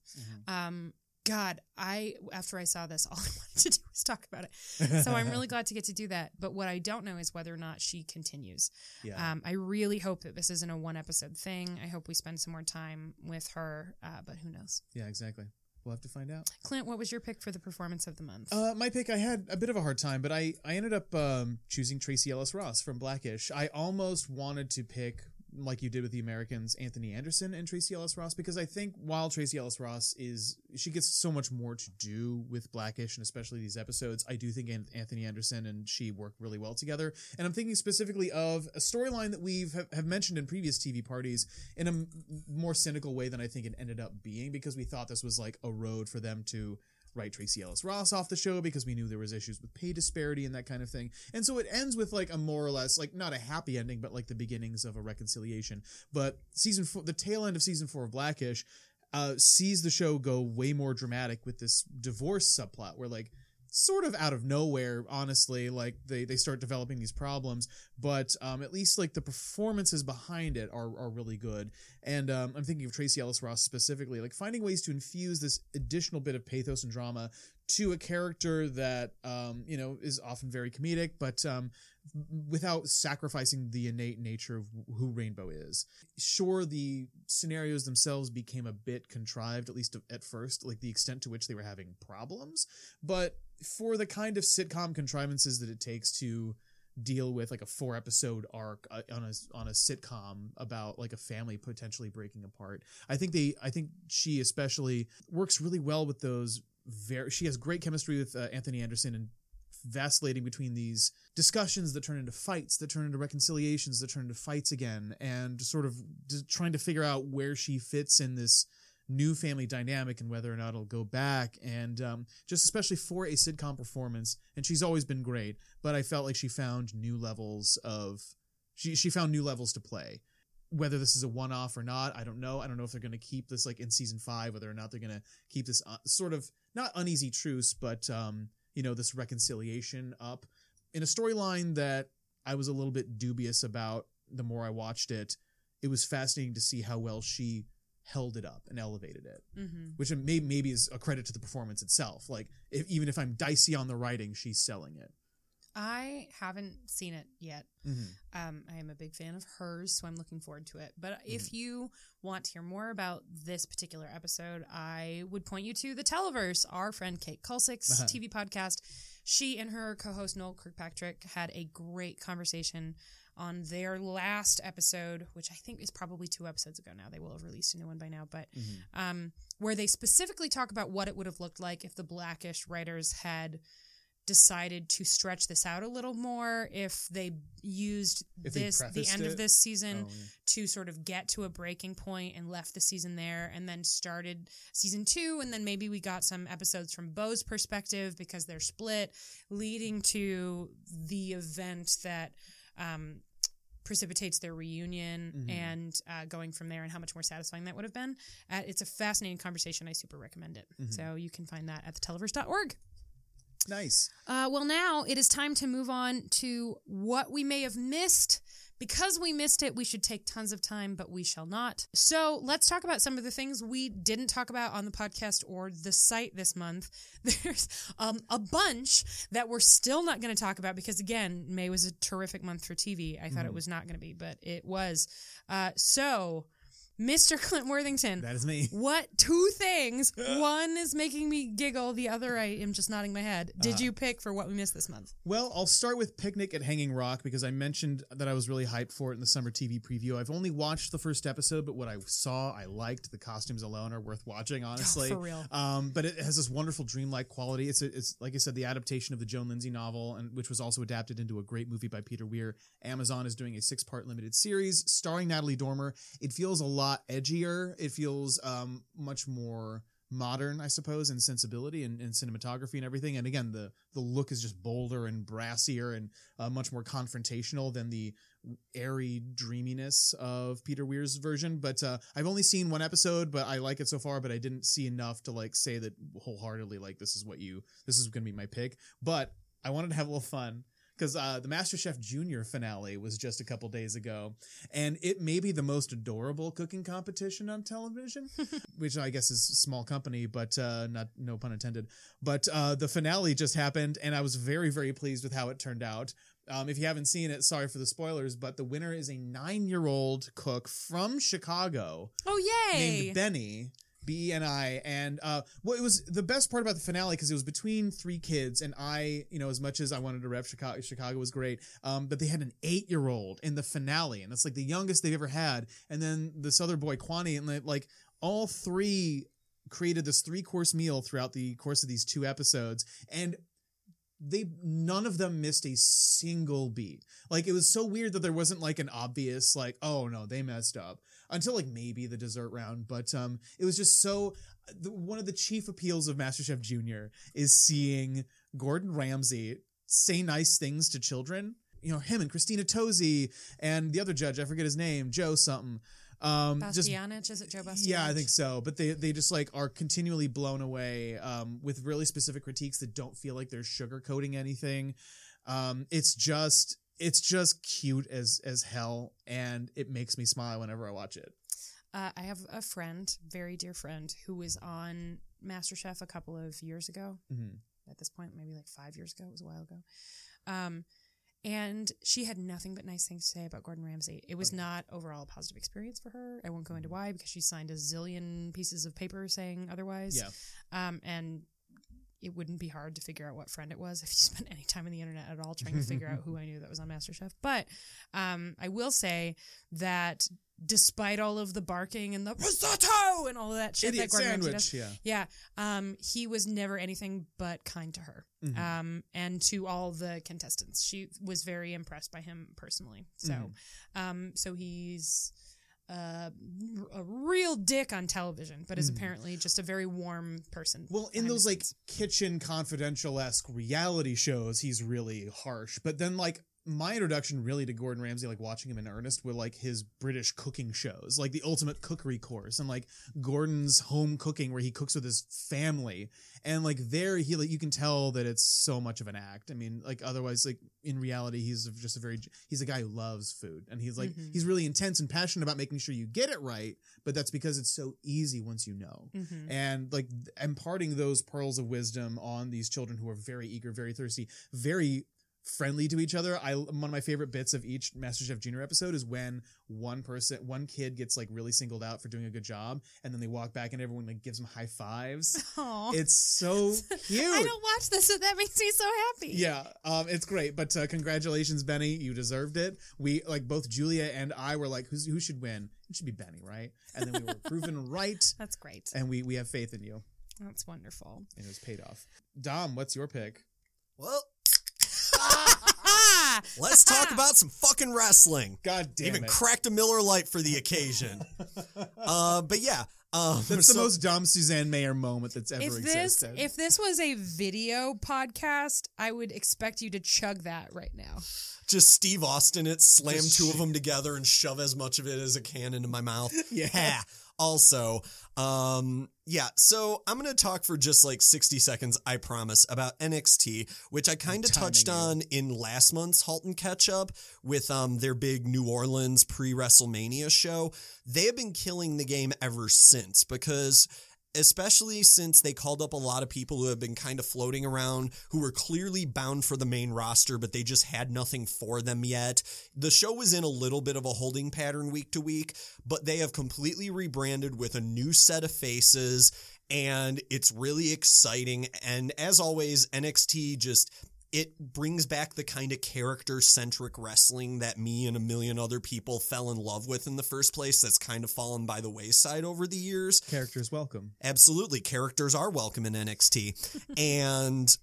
[SPEAKER 2] Um, God, I after I saw this, *laughs* all I wanted to do was talk about it. So I'm really *laughs* glad to get to do that. But what I don't know is whether or not she continues.
[SPEAKER 3] yeah.
[SPEAKER 2] Um, I really hope that this isn't a one episode thing. I hope we spend some more time with her. Uh, but who knows?
[SPEAKER 3] yeah, exactly. We'll have to find out.
[SPEAKER 2] Clint, what was your pick for the performance of the month?
[SPEAKER 3] Uh, my pick, I had a bit of a hard time, but I, I ended up um, choosing Tracee Ellis Ross from Blackish. I almost wanted to pick, like you did with the Americans, Anthony Anderson and Tracee Ellis Ross, because I think while Tracee Ellis Ross is, she gets so much more to do with Blackish and especially these episodes, I do think Anthony Anderson and she work really well together. And I'm thinking specifically of a storyline that we've have, mentioned in previous TV parties in a more cynical way than I think it ended up being, because we thought this was like a road for them to write Tracee Ellis Ross off the show because we knew there was issues with pay disparity and that kind of thing. And so it ends with like a more or less like not a happy ending, but like the beginnings of a reconciliation. But season four, the tail end of season four of Blackish, uh, sees the show go way more dramatic with this divorce subplot where like sort of out of nowhere honestly like they they start developing these problems but um at least like the performances behind it are are really good. And um i'm thinking of tracee ellis ross specifically like finding ways to infuse this additional bit of pathos and drama to a character that um you know is often very comedic but um without sacrificing the innate nature of who rainbow is. Sure the scenarios themselves became a bit contrived at least at first like the extent to which they were having problems but for the kind of sitcom contrivances that it takes to deal with like a four episode arc uh, on a on a sitcom about like a family potentially breaking apart i think they i think she especially works really well with those very she has great chemistry with uh, anthony anderson and vacillating between these discussions that turn into fights that turn into reconciliations that turn into fights again and sort of trying to figure out where she fits in this new family dynamic and whether or not it'll go back. And um, just especially for a sitcom performance and she's always been great but i felt like she found new levels of she, she found new levels to play. Whether this is a one-off or not i don't know. I don't know if they're going to keep this like in season five whether or not they're going to keep this uh, sort of not uneasy truce but um, you know this reconciliation up. In a storyline that i was a little bit dubious about the more i watched it it was fascinating to see how well she held it up and elevated it
[SPEAKER 2] mm-hmm.
[SPEAKER 3] which may, maybe is a credit to the performance itself like if, even if i'm dicey on the writing she's selling it
[SPEAKER 2] I haven't seen it yet.
[SPEAKER 3] mm-hmm.
[SPEAKER 2] Um, I am a big fan of hers, so I'm looking forward to it. But if you want to hear more about this particular episode, I would point you to the Televerse, our friend Kate Kulzick's
[SPEAKER 3] Uh-huh.
[SPEAKER 2] TV podcast. She and her co-host Noel Kirkpatrick had a great conversation on their last episode, which I think is probably two episodes ago now. They will have released a new one by now, but
[SPEAKER 3] Mm-hmm.
[SPEAKER 2] um, where they specifically talk about what it would have looked like if the Blackish writers had decided to stretch this out a little more if they used
[SPEAKER 3] If they
[SPEAKER 2] this the
[SPEAKER 3] prefaced
[SPEAKER 2] end of this season
[SPEAKER 3] Oh, yeah.
[SPEAKER 2] to sort of get to a breaking point and left the season there and then started season two and then maybe we got some episodes from Bow's perspective because they're split leading to the event that um, precipitates their reunion
[SPEAKER 3] Mhm.
[SPEAKER 2] and uh, going from there and how much more satisfying that would have been. Uh, it's a fascinating conversation. I super recommend it.
[SPEAKER 3] Mhm.
[SPEAKER 2] So you can find that at theteleverse.org.
[SPEAKER 3] Nice.
[SPEAKER 2] Uh, well, now it is time to move on to what we may have missed. Because we missed it, we should take tons of time, but we shall not. So let's talk about some of the things we didn't talk about on the podcast or the site this month. *laughs* There's um, a bunch that we're still not going to talk about because, again, May was a terrific month for TV. I thought it was not going to be, but it was. Uh, so, Mr. *laughs* Clint Worthington,
[SPEAKER 3] That is me.
[SPEAKER 2] what two things? *laughs* One is making me giggle. The other, I am just nodding my head. Did you pick for what we missed this month?
[SPEAKER 3] Well, I'll start with Picnic at Hanging Rock because I mentioned that I was really hyped for it in the summer TV preview. I've only watched the first episode, but what I saw, I liked. The costumes alone are worth watching, honestly.
[SPEAKER 2] for real.
[SPEAKER 3] Um, but it has this wonderful dreamlike quality. It's a, it's like I said, the adaptation of the Joan Lindsay novel, and which was also adapted into a great movie by Peter Weir. Amazon is doing a six part limited series starring Natalie Dormer. It feels a lot edgier. It feels um, much more modern, I suppose, in sensibility and, and cinematography and everything. And again, the the look is just bolder and brassier and uh, much more confrontational than the airy dreaminess of Peter Weir's version. But uh, I've only seen one episode, but I like it so far. But I didn't see enough to like say that wholeheartedly. Like this is what you this is going to be my pick. But I wanted to have a little fun. Because uh, the MasterChef Junior finale was just a couple days ago, and it may be the most adorable cooking competition on television, *laughs* which I guess is a small company, but uh, not no pun intended. But uh, the finale just happened, and I was very very pleased with how it turned out. Um, if you haven't seen it, sorry for the spoilers, but the winner is a nine year old cook from Chicago
[SPEAKER 2] Oh, yay!
[SPEAKER 3] named Beni. B and I, and uh, well, it was the best part about the finale because it was between three kids, and I, you know, as much as I wanted to rep Chicago, Chicago was great, um, but they had an eight year old in the finale, and that's like the youngest they've ever had, and then this other boy Kwani, and like- like all three created this three course meal throughout the course of these two episodes, and they none of them missed a single beat. Like it was so weird that there wasn't like an obvious like oh no they messed up until like maybe the dessert round, but um it was just so the, one of the chief appeals of MasterChef Junior is seeing Gordon Ramsay say nice things to children. You know him and Christina Tosi and the other judge I forget his name Joe something. Um, just
[SPEAKER 2] Bastianich, is it Joe Bastianich?
[SPEAKER 3] yeah, I think so. But they they just like are continually blown away um, with really specific critiques that don't feel like they're sugarcoating anything. Um, it's just it's just cute as as hell, and it makes me smile whenever I watch it.
[SPEAKER 2] Uh, I have a friend, very dear friend, who was on MasterChef a couple of years ago.
[SPEAKER 3] Mhm.
[SPEAKER 2] At this point, maybe like five years ago. It was a while ago. Um, and she had nothing but nice things to say about Gordon Ramsay. It was
[SPEAKER 3] Okay.
[SPEAKER 2] not overall a positive experience for her. I won't go into why because she signed a zillion pieces of paper saying otherwise.
[SPEAKER 3] Yeah,
[SPEAKER 2] Um, and it wouldn't be hard to figure out what friend it was if you *laughs* spent any time on the internet at all trying to figure out *laughs* who I knew that was on MasterChef. But um, I will say that despite all of the barking and the risotto and all of that shit
[SPEAKER 3] idiot
[SPEAKER 2] that Gordon Ramsay does.
[SPEAKER 3] Yeah,
[SPEAKER 2] yeah, um, he was never anything but kind to her.
[SPEAKER 3] Mhm.
[SPEAKER 2] Um, and to all the contestants, she was very impressed by him personally. So,
[SPEAKER 3] Mhm.
[SPEAKER 2] um, so he's uh, a real dick on television, but is
[SPEAKER 3] Mhm.
[SPEAKER 2] apparently just a very warm person.
[SPEAKER 3] Well, in those like kitchen confidential esque reality shows, he's really harsh. But then like my introduction really to Gordon Ramsay, like watching him in earnest, were like his British cooking shows, like the ultimate cookery course, and like Gordon's home cooking, where he cooks with his family, and like there he like you can tell that it's so much of an act. I mean, like otherwise, like in reality, he's just a very he's a guy who loves food, and he's like
[SPEAKER 2] Mhm.
[SPEAKER 3] he's really intense and passionate about making sure you get it right. But that's because it's so easy once you know
[SPEAKER 2] Mhm.
[SPEAKER 3] and like imparting those pearls of wisdom on these children who are very eager, very thirsty, very friendly to each other. I one of my favorite bits of each MasterChef Junior episode is when one person, one kid gets like really singled out for doing a good job, and then they walk back and everyone like gives them high fives.
[SPEAKER 2] Aw.
[SPEAKER 3] It's so *laughs* cute.
[SPEAKER 2] I don't watch this, and that makes me so happy.
[SPEAKER 3] Yeah, um, it's great. But uh, congratulations, Beni. You deserved it. We like both Julia and I were like, Who's, who should win? It should be Beni, right? And then we were *laughs* proven right,
[SPEAKER 2] That's great.
[SPEAKER 3] and we we have faith in you,
[SPEAKER 2] That's wonderful.
[SPEAKER 3] and it was paid off. Dom, what's your pick?
[SPEAKER 4] Well! *laughs* let's talk about some fucking wrestling.
[SPEAKER 3] God damn it.
[SPEAKER 4] Even
[SPEAKER 3] it!
[SPEAKER 4] cracked a Miller Lite for the occasion. *laughs* uh, but yeah, um,
[SPEAKER 3] That's
[SPEAKER 4] so-
[SPEAKER 3] the most dumb Suzanne Mayer moment that's ever
[SPEAKER 2] If this
[SPEAKER 3] existed.
[SPEAKER 2] if this was a video podcast, I would expect you to chug that right now.
[SPEAKER 4] just Steve Austin it, slam
[SPEAKER 3] Just
[SPEAKER 4] two
[SPEAKER 3] sh-
[SPEAKER 4] of them together and shove as much of it as I can into my mouth. *laughs*
[SPEAKER 3] Yeah.
[SPEAKER 4] Also, um, yeah, so I'm going to talk for just like 60 seconds, I promise, about NXT, which I kind of touched on in last month's Halt and Catch Up with um, their big New Orleans pre WrestleMania show. They have been killing the game ever since because especially since they called up a lot of people who have been kind of floating around who were clearly bound for the main roster, but they just had nothing for them yet. The show was in a little bit of a holding pattern week to week, but they have completely rebranded with a new set of faces. And it's really exciting. And as always, NXT just it brings back the kind of character centric wrestling that me and a million other people fell in love with in the first place that's kind of fallen by the wayside over the years.
[SPEAKER 3] Characters welcome.
[SPEAKER 4] Absolutely. Characters are welcome in NXT. *laughs* and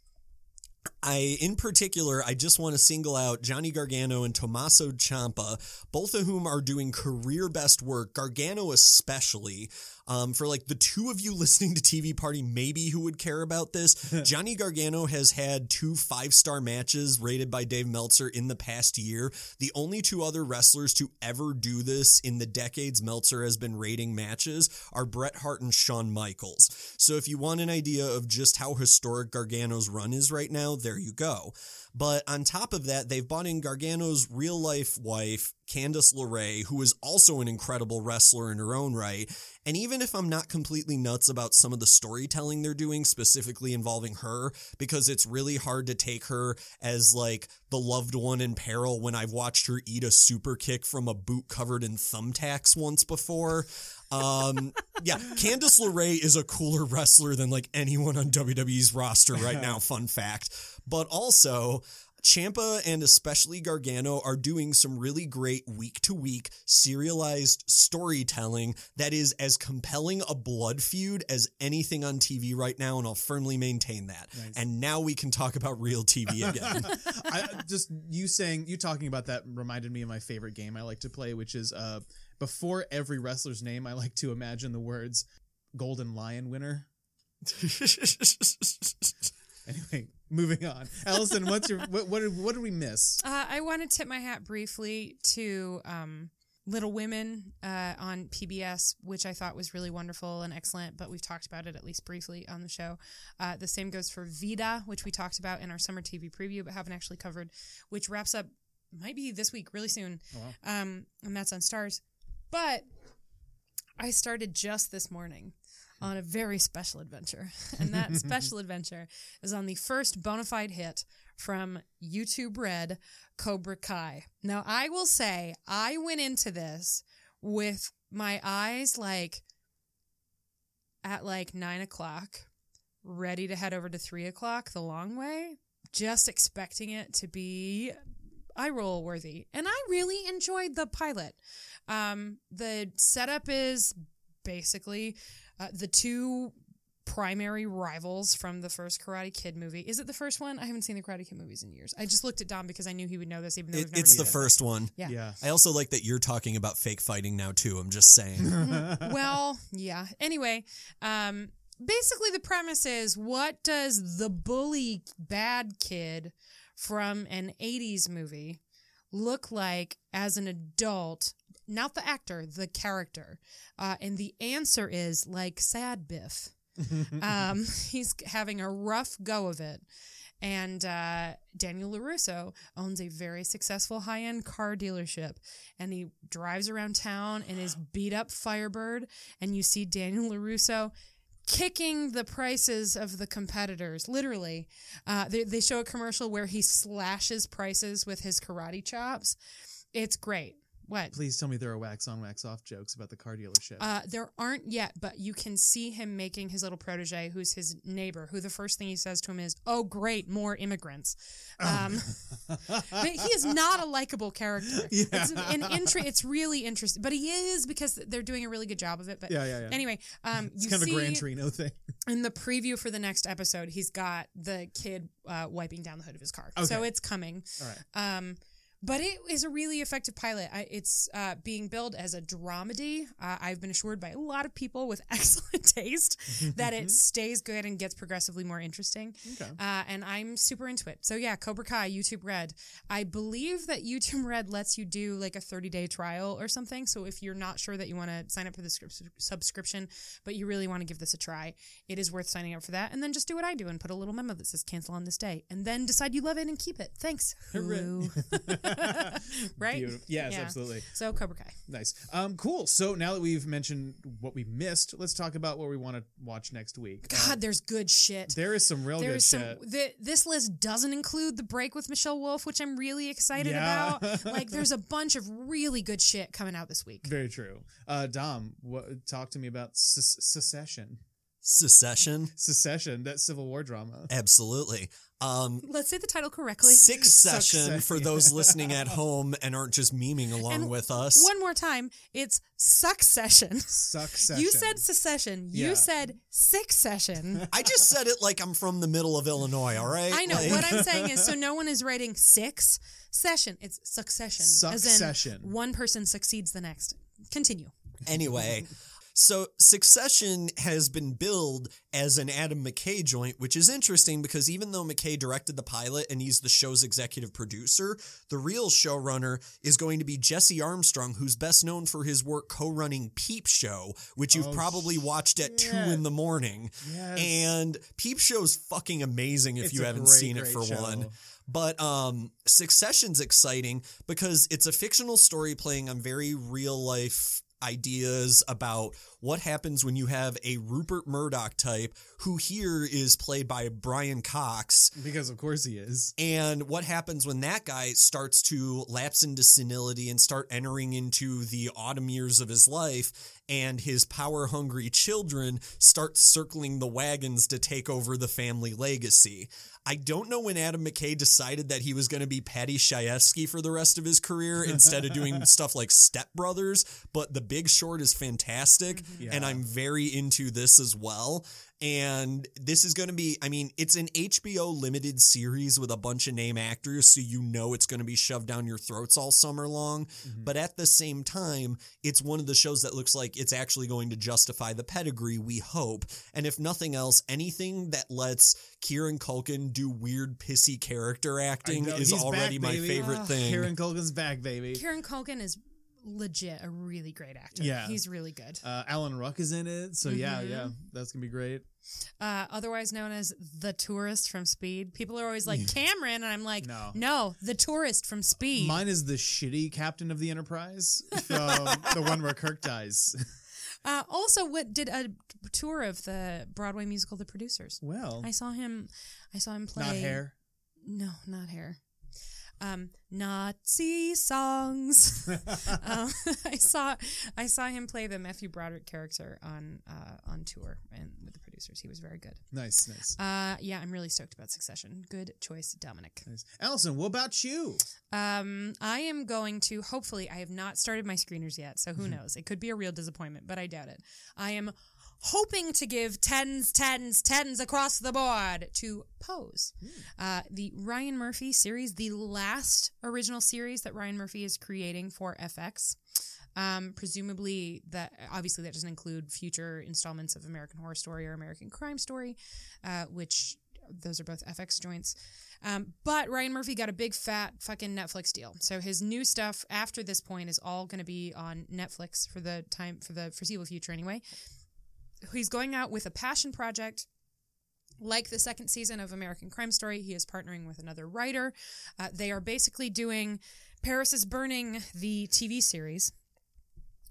[SPEAKER 4] I, in particular, I just want to single out Johnny Gargano and Tommaso Ciampa, both of whom are doing career best work. Gargano, especially, um, for like the two of you *laughs* listening to TV Party, maybe who would care about this. *laughs* Johnny Gargano has had two five star matches rated by Dave Meltzer in the past year. The only two other wrestlers to ever do this in the decades Meltzer has been rating matches are Bret Hart and Shawn Michaels. So if you want an idea of just how historic Gargano's run is right now, there you go. But on top of that, they've brought in Gargano's real life wife, Candice LeRae, who is also an incredible wrestler in her own right. And even if I'm not completely nuts about some of the storytelling they're doing, specifically involving her, because it's really hard to take her as like the loved one in peril when I've watched her eat a super kick from a boot covered in thumbtacks once before. Um, *laughs* yeah, Candice LeRae is a cooler wrestler than like anyone on WWE's roster right now. Fun fact. But also, Ciampa and especially Gargano are doing some really great week to week serialized storytelling that is as compelling a blood feud as anything on TV right now, and I'll firmly maintain that. And now we can talk about real TV *laughs* again.
[SPEAKER 3] I just you saying you talking about that reminded me of my favorite game I like to play, which is uh before every wrestler's name, I like to imagine the words "Golden Lion winner." *laughs* Anyway, moving on. Allison, what's your what what did, what did we miss?
[SPEAKER 2] Uh, I want to tip my hat briefly to um, Little Women uh, on PBS, which I thought was really wonderful and excellent, but we've talked about it at least briefly on the show. Uh, the same goes for Vida, which we talked about in our summer TV preview, but haven't actually covered, which wraps up, might be this week, really soon. Um, and that's on Starz. But I started just this morning on a very special adventure. *laughs* And that *laughs* special adventure is on the first bona fide hit from YouTube Red, Cobra Kai. Now, I will say, I went into this with my eyes like at like nine o'clock, ready to head over to three o'clock the long way, just expecting it to be eye roll worthy. And I really enjoyed the pilot. Um, the setup is basically uh, the two primary rivals from the first Karate Kid movie. Is it the first one? I haven't seen the Karate Kid movies in years. I just looked at Dom because I knew he would know this, even though
[SPEAKER 4] It,
[SPEAKER 2] never
[SPEAKER 4] it's the
[SPEAKER 2] seen
[SPEAKER 4] first one.
[SPEAKER 2] Yeah.
[SPEAKER 3] Yeah.
[SPEAKER 4] I also like that you're talking about fake fighting now too. I'm just saying.
[SPEAKER 2] it. *laughs* Well, yeah. Anyway, um, basically the premise is what does the bully bad kid from an 80s movie look like as an adult? Not the actor, the character. Uh, and the answer is like sad Biff. *laughs* um, he's having a rough go of it. And uh, Daniel LaRusso owns a very successful high end car dealership. And he drives around town in his *gasps* beat up Firebird. And you see Daniel LaRusso kicking the prices of the competitors. Literally, uh, they, they show a commercial where he slashes prices with his karate chops. It's great. What?
[SPEAKER 3] Please tell me there are wax on, wax off jokes about the car dealership.
[SPEAKER 2] Uh, there aren't yet, but you can see him making his little protege, who's his neighbor, who the first thing he says to him is, "Oh, great, more immigrants." Um, *laughs* but he is not a likable character. *laughs* It's an intri- It's really interesting, but he is because they're doing a really good job of it. But
[SPEAKER 3] Yeah, yeah, yeah.
[SPEAKER 2] anyway, um,
[SPEAKER 3] it's kind of a Gran Torino thing.
[SPEAKER 2] in the preview for the next episode, he's got the kid uh, wiping down the hood of his car, so it's coming.
[SPEAKER 3] All right.
[SPEAKER 2] Um, but it is a really effective pilot. I, it's uh, being billed as a dramedy. Uh, I've been assured by a lot of people with *laughs* excellent taste *laughs* that it stays good and gets progressively more interesting.
[SPEAKER 3] Okay.
[SPEAKER 2] Uh, and I'm super into it. So yeah, Cobra Kai, YouTube Red. I believe that YouTube Red lets you do like a 30 day trial or something. So if you're not sure that you want to sign up for the script subscription, but you really want to give this a try, it is worth signing up for that. And then just do what I do and put a little memo that says cancel on this day, and then decide you love it and keep it. Thanks, Hulu. *laughs* *laughs* right?
[SPEAKER 3] Beautiful. Yes,
[SPEAKER 2] Yeah.
[SPEAKER 3] absolutely.
[SPEAKER 2] So Cobra Kai.
[SPEAKER 3] Nice. Um, cool. So now that we've mentioned what we missed, let's talk about what we want to watch next week. Uh,
[SPEAKER 2] God, there's good shit.
[SPEAKER 3] there is some real good
[SPEAKER 2] some.
[SPEAKER 3] shit.
[SPEAKER 2] The, this list doesn't include the break with Michelle Wolf, which I'm really excited
[SPEAKER 3] Yeah.
[SPEAKER 2] about. *laughs* Like, there's a bunch of really good shit coming out this week.
[SPEAKER 3] Very true. Uh, Dom, what, talk to me about se- secession.
[SPEAKER 4] Secession?
[SPEAKER 3] Secession, that Civil War drama.
[SPEAKER 4] Absolutely. Um,
[SPEAKER 2] Let's say the title correctly.
[SPEAKER 4] Six session
[SPEAKER 3] Succession.
[SPEAKER 4] for those listening at *laughs* home and aren't just memeing along
[SPEAKER 2] And
[SPEAKER 4] with us.
[SPEAKER 2] One more time, it's succession.
[SPEAKER 3] Succession.
[SPEAKER 2] You said secession.
[SPEAKER 3] Yeah.
[SPEAKER 2] You said six session.
[SPEAKER 4] I just said it like I'm from the middle of Illinois, all right?
[SPEAKER 2] I know.
[SPEAKER 4] Like-
[SPEAKER 2] What I'm *laughs* saying is, so no one is writing six session. It's succession. As in
[SPEAKER 3] Succession.
[SPEAKER 2] one person succeeds the next. Continue.
[SPEAKER 4] Anyway, so Succession has been billed as an Adam McKay joint, which is interesting because even though McKay directed the pilot and he's the show's executive producer, the real showrunner is going to be Jesse Armstrong, who's best known for his work co-running Peep Show, which you've
[SPEAKER 3] Oh,
[SPEAKER 4] probably watched at two in the morning.
[SPEAKER 3] Yes.
[SPEAKER 4] And Peep Show's fucking amazing if
[SPEAKER 3] It's
[SPEAKER 4] you haven't
[SPEAKER 3] great,
[SPEAKER 4] seen it for
[SPEAKER 3] show.
[SPEAKER 4] one. But um, Succession's exciting because it's a fictional story playing on very real life ideas about what happens when you have a Rupert Murdoch type who here is played by Brian Cox
[SPEAKER 3] Because of course he is.
[SPEAKER 4] and what happens when that guy starts to lapse into senility and start entering into the autumn years of his life and his power hungry children start circling the wagons to take over the family legacy. I don't know when Adam McKay decided that he was going to be Paddy Chayefsky for the rest of his career instead of doing *laughs* stuff like Step Brothers, but The Big Short is fantastic and
[SPEAKER 3] Yeah.
[SPEAKER 4] I'm very into this as well. And this is going to be, I mean, it's an HBO limited series with a bunch of name actors, so you know it's going to be shoved down your throats all summer long. But at the same time, it's one of the shows that looks like it's actually going to justify the pedigree, we hope. And if nothing else, anything that lets Kieran Culkin do weird, pissy character acting
[SPEAKER 3] know,
[SPEAKER 4] is already
[SPEAKER 3] back,
[SPEAKER 4] my
[SPEAKER 3] baby.
[SPEAKER 4] favorite
[SPEAKER 3] Ah,
[SPEAKER 4] thing.
[SPEAKER 3] Karen Culkin's back, baby.
[SPEAKER 2] Kieran Culkin is legit a really great actor.
[SPEAKER 3] Yeah.
[SPEAKER 2] He's really good.
[SPEAKER 3] Uh, Alan Ruck is in it, so yeah,
[SPEAKER 2] Mhm.
[SPEAKER 3] yeah, that's gonna be great.
[SPEAKER 2] Uh, otherwise known as the tourist from Speed. People are always like *laughs* Cameron, and I'm like,
[SPEAKER 3] No.
[SPEAKER 2] no, the tourist from Speed.
[SPEAKER 3] Mine is the shitty captain of the Enterprise from the one where Kirk dies. *laughs*
[SPEAKER 2] Uh, also, what did a tour of the Broadway musical The Producers?
[SPEAKER 3] Well,
[SPEAKER 2] I saw him. I saw him play.
[SPEAKER 3] not hair.
[SPEAKER 2] No, not hair. Um, Nazi songs. *laughs* um, I saw I saw him play the Matthew Broderick character on uh, on tour and with the producers. He was very good.
[SPEAKER 3] Nice, nice,
[SPEAKER 2] Uh, yeah, I'm really stoked about Succession. Good choice, Dominick.
[SPEAKER 3] nice. Allison, what about you?
[SPEAKER 2] Um, I am going to hopefully. I have not started my screeners yet, so who knows? It could be a real disappointment, but I doubt it. I am hoping to give tens, tens, tens across the board to Pose, uh, the Ryan Murphy series, the last original series that Ryan Murphy is creating for FX. Um, presumably that obviously that doesn't include future installments of American Horror Story or American Crime Story, uh, which those are both FX joints. Um, but Ryan Murphy got a big fat fucking Netflix deal. So his new stuff after this point is all going to be on Netflix for the time for the foreseeable future anyway. He's going out with a passion project. Like the second season of American Crime Story, he is partnering with another writer. Uh, they are basically doing Paris is Burning, the TV series,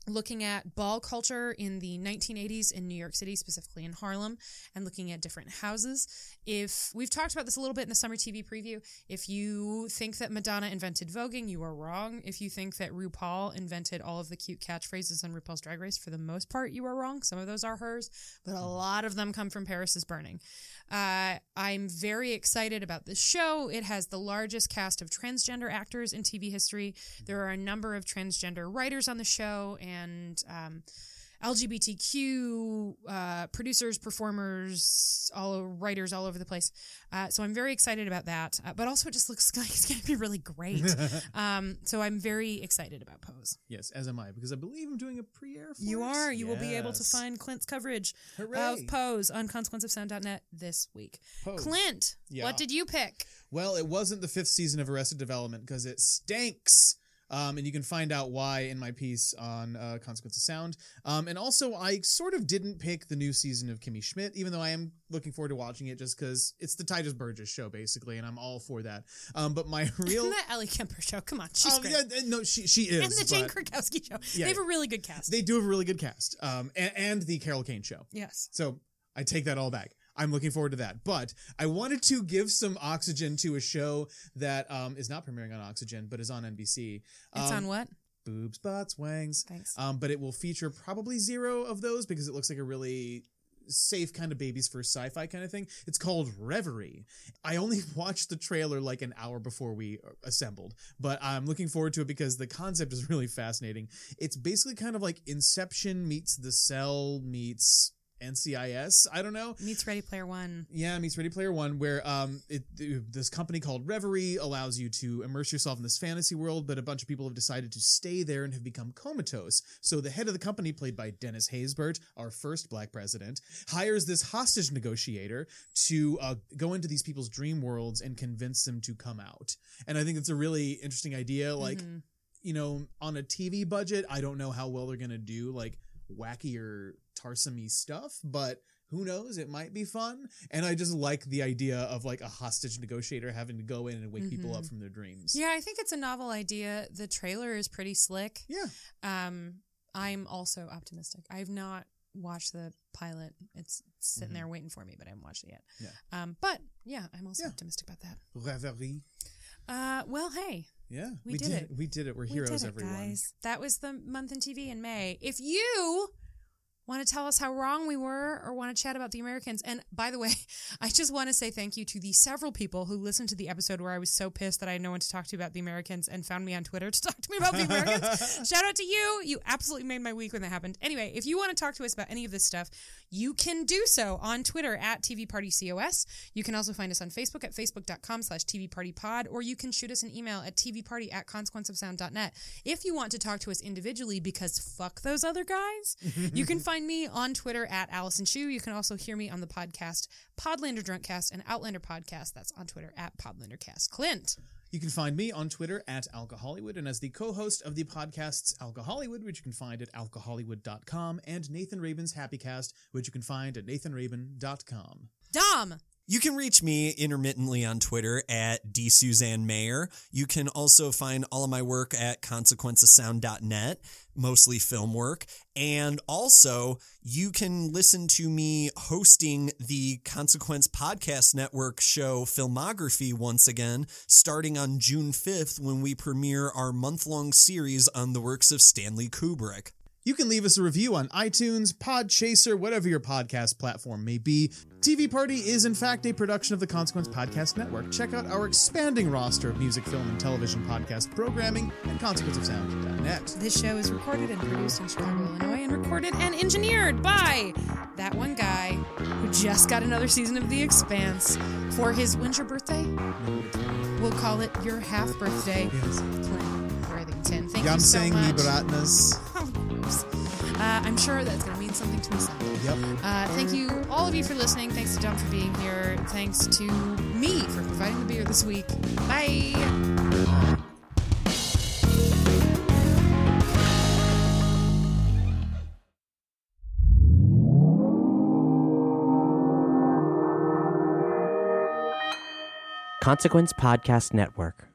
[SPEAKER 2] looking at ball culture in the 1980s in New York City, specifically in Harlem, and looking at different houses. If we've talked about this a little bit in the summer TV preview, if you think that Madonna invented voguing, you are wrong. If you think that RuPaul invented all of the cute catchphrases on RuPaul's Drag Race, for the most part, you are wrong. Some of those are hers, but a hmm. lot of them come from Paris is Burning. Uh, I'm very excited about this show. It has the largest cast of transgender actors in TV history. There are a number of transgender writers on the show and um, LGBTQ uh, producers, performers, all writers all over the place. Uh, so I'm very excited about that. Uh, but also, it just looks *laughs* like it's going to be really great. *laughs* um, so I'm very excited about Pose.
[SPEAKER 3] Yes, as am I, because I believe I'm doing a pre-air.
[SPEAKER 2] You are. You will be able to find Clint's coverage
[SPEAKER 3] Hooray.
[SPEAKER 2] of Pose on consequenceofsound.net this week.
[SPEAKER 3] Pose.
[SPEAKER 2] Clint,
[SPEAKER 3] Yeah.
[SPEAKER 2] what did you pick?
[SPEAKER 3] Well, it wasn't the fifth season of Arrested Development because it stinks. Um, and you can find out why in my piece on uh, Consequence of Sound. Um, and also, I sort of didn't pick the new season of Kimmy Schmidt, even though I am looking forward to watching it just because it's the Tituss Burgess show, basically, and I'm all for that. Um, but my *laughs* real.
[SPEAKER 2] the Ellie Kemper show. Come on, she's
[SPEAKER 3] Oh,
[SPEAKER 2] great.
[SPEAKER 3] yeah, no, she she is.
[SPEAKER 2] and the Jane
[SPEAKER 3] but
[SPEAKER 2] Krakowski show. *laughs*
[SPEAKER 3] Yeah.
[SPEAKER 2] they have a really good cast.
[SPEAKER 3] They do have a really good cast. Um, and, and the Carol Kane show.
[SPEAKER 2] yes.
[SPEAKER 3] So I take that all back. I'm looking forward to that. But I wanted to give some oxygen to a show that um, is not premiering on Oxygen, but is on NBC.
[SPEAKER 2] It's
[SPEAKER 3] Um,
[SPEAKER 2] on what?
[SPEAKER 3] boobs, butts, wangs.
[SPEAKER 2] Thanks.
[SPEAKER 3] Um, but it will feature probably zero of those because it looks like a really safe kind of babies first sci-fi kind of thing. It's called Reverie. I only *laughs* watched the trailer like an hour before we uh, assembled, but I'm looking forward to it because the concept is *laughs* really fascinating. It's basically kind of like Inception meets The Cell meets NCIS. I don't know.
[SPEAKER 2] Meets Ready Player One.
[SPEAKER 3] Yeah, meets Ready Player One, where um, it, this company called Reverie allows you to immerse yourself in this fantasy world, but a bunch of people have decided to stay there and have become comatose. So the head of the company, played by Dennis Haysbert, our first black president, hires this hostage negotiator to uh, go into these people's dream worlds and convince them to come out. And I think it's a really interesting idea. Like,
[SPEAKER 2] Mhm.
[SPEAKER 3] you know, on a TV budget, I don't know how well they're gonna do like wackier Tarsem stuff, but who knows? It might be fun. And I just like the idea of like a hostage negotiator having to go in and wake people up
[SPEAKER 2] Mhm.
[SPEAKER 3] from their dreams.
[SPEAKER 2] Yeah, I think it's a novel idea. The trailer is pretty slick.
[SPEAKER 3] Yeah.
[SPEAKER 2] Um, I'm also optimistic. I've not watched the pilot. It's sitting
[SPEAKER 3] Mhm.
[SPEAKER 2] there waiting for me, but I haven't watched it yet.
[SPEAKER 3] Yeah.
[SPEAKER 2] Um, but yeah, I'm also
[SPEAKER 3] Yeah.
[SPEAKER 2] optimistic about that.
[SPEAKER 3] Reverie.
[SPEAKER 2] Uh, well, hey,
[SPEAKER 3] Yeah.
[SPEAKER 2] We did it.
[SPEAKER 3] We did it. We're
[SPEAKER 2] we
[SPEAKER 3] heroes,
[SPEAKER 2] did it,
[SPEAKER 3] everyone.
[SPEAKER 2] guys. That was the month in TV in May. If you want to tell us how wrong we were or want to chat about the Americans, and by the way, *laughs* I just want to say thank you to the several people who listened to the episode where I was so pissed that I had no one to talk to about the Americans and found me on Twitter to *laughs* talk to me about the Americans. *laughs* Shout out to you. You absolutely made my week when that happened. Anyway, if you want to talk to us about any of this stuff, you can do so on Twitter at TV Party COS. You can also find us on Facebook at facebook.com slash TV Party Pod, or you can shoot us an email at tvparty at consequenceofsound.net. If you want to talk to us individually because fuck those other guys, you can find me on Twitter at Allison Shu. You can also hear me on the podcast Podlander Drunkcast and Outlander Podcast. That's on Twitter at Podlandercast. Clint.
[SPEAKER 3] You can find me on Twitter at Alcohollywood and as the co-host of the podcasts Alcohollywood, which you can find at alcohollywood.com, and Nathan Rabin's Happy Cast, which you can find at nathanrabin.com.
[SPEAKER 2] Dom.
[SPEAKER 4] You can reach me intermittently on Twitter at dsuzanne You can also find all of my work at consequencesound.net, mostly film work. And also, you can listen to me hosting the Consequence Podcast Network show Filmography once again, starting on June 5th when we premiere our month long series on the works of Stanley Kubrick.
[SPEAKER 3] You can leave us a review on iTunes, Podchaser, whatever your podcast platform may be. TV Party is, in fact, a production of the Consequence Podcast Network. Check out our expanding roster of music, film, and television podcast programming at consequenceofsound.net.
[SPEAKER 2] This show is recorded and produced in Chicago, Illinois, and recorded and engineered by that one guy who just got another season of The Expanse for his when's your birthday? We'll call it your half birthday.
[SPEAKER 3] Yes.
[SPEAKER 2] Clint Worthington. Thank
[SPEAKER 3] Yam
[SPEAKER 2] you so
[SPEAKER 3] saying
[SPEAKER 2] much.
[SPEAKER 3] Liberatnas. *laughs*
[SPEAKER 2] Uh, I'm sure that's going to mean something to me someday.
[SPEAKER 3] Yep.
[SPEAKER 2] Uh, thank you, all of you, for listening. Thanks to Dom for being here. Thanks to me for providing the beer this week. Bye.
[SPEAKER 1] Consequence Podcast Network.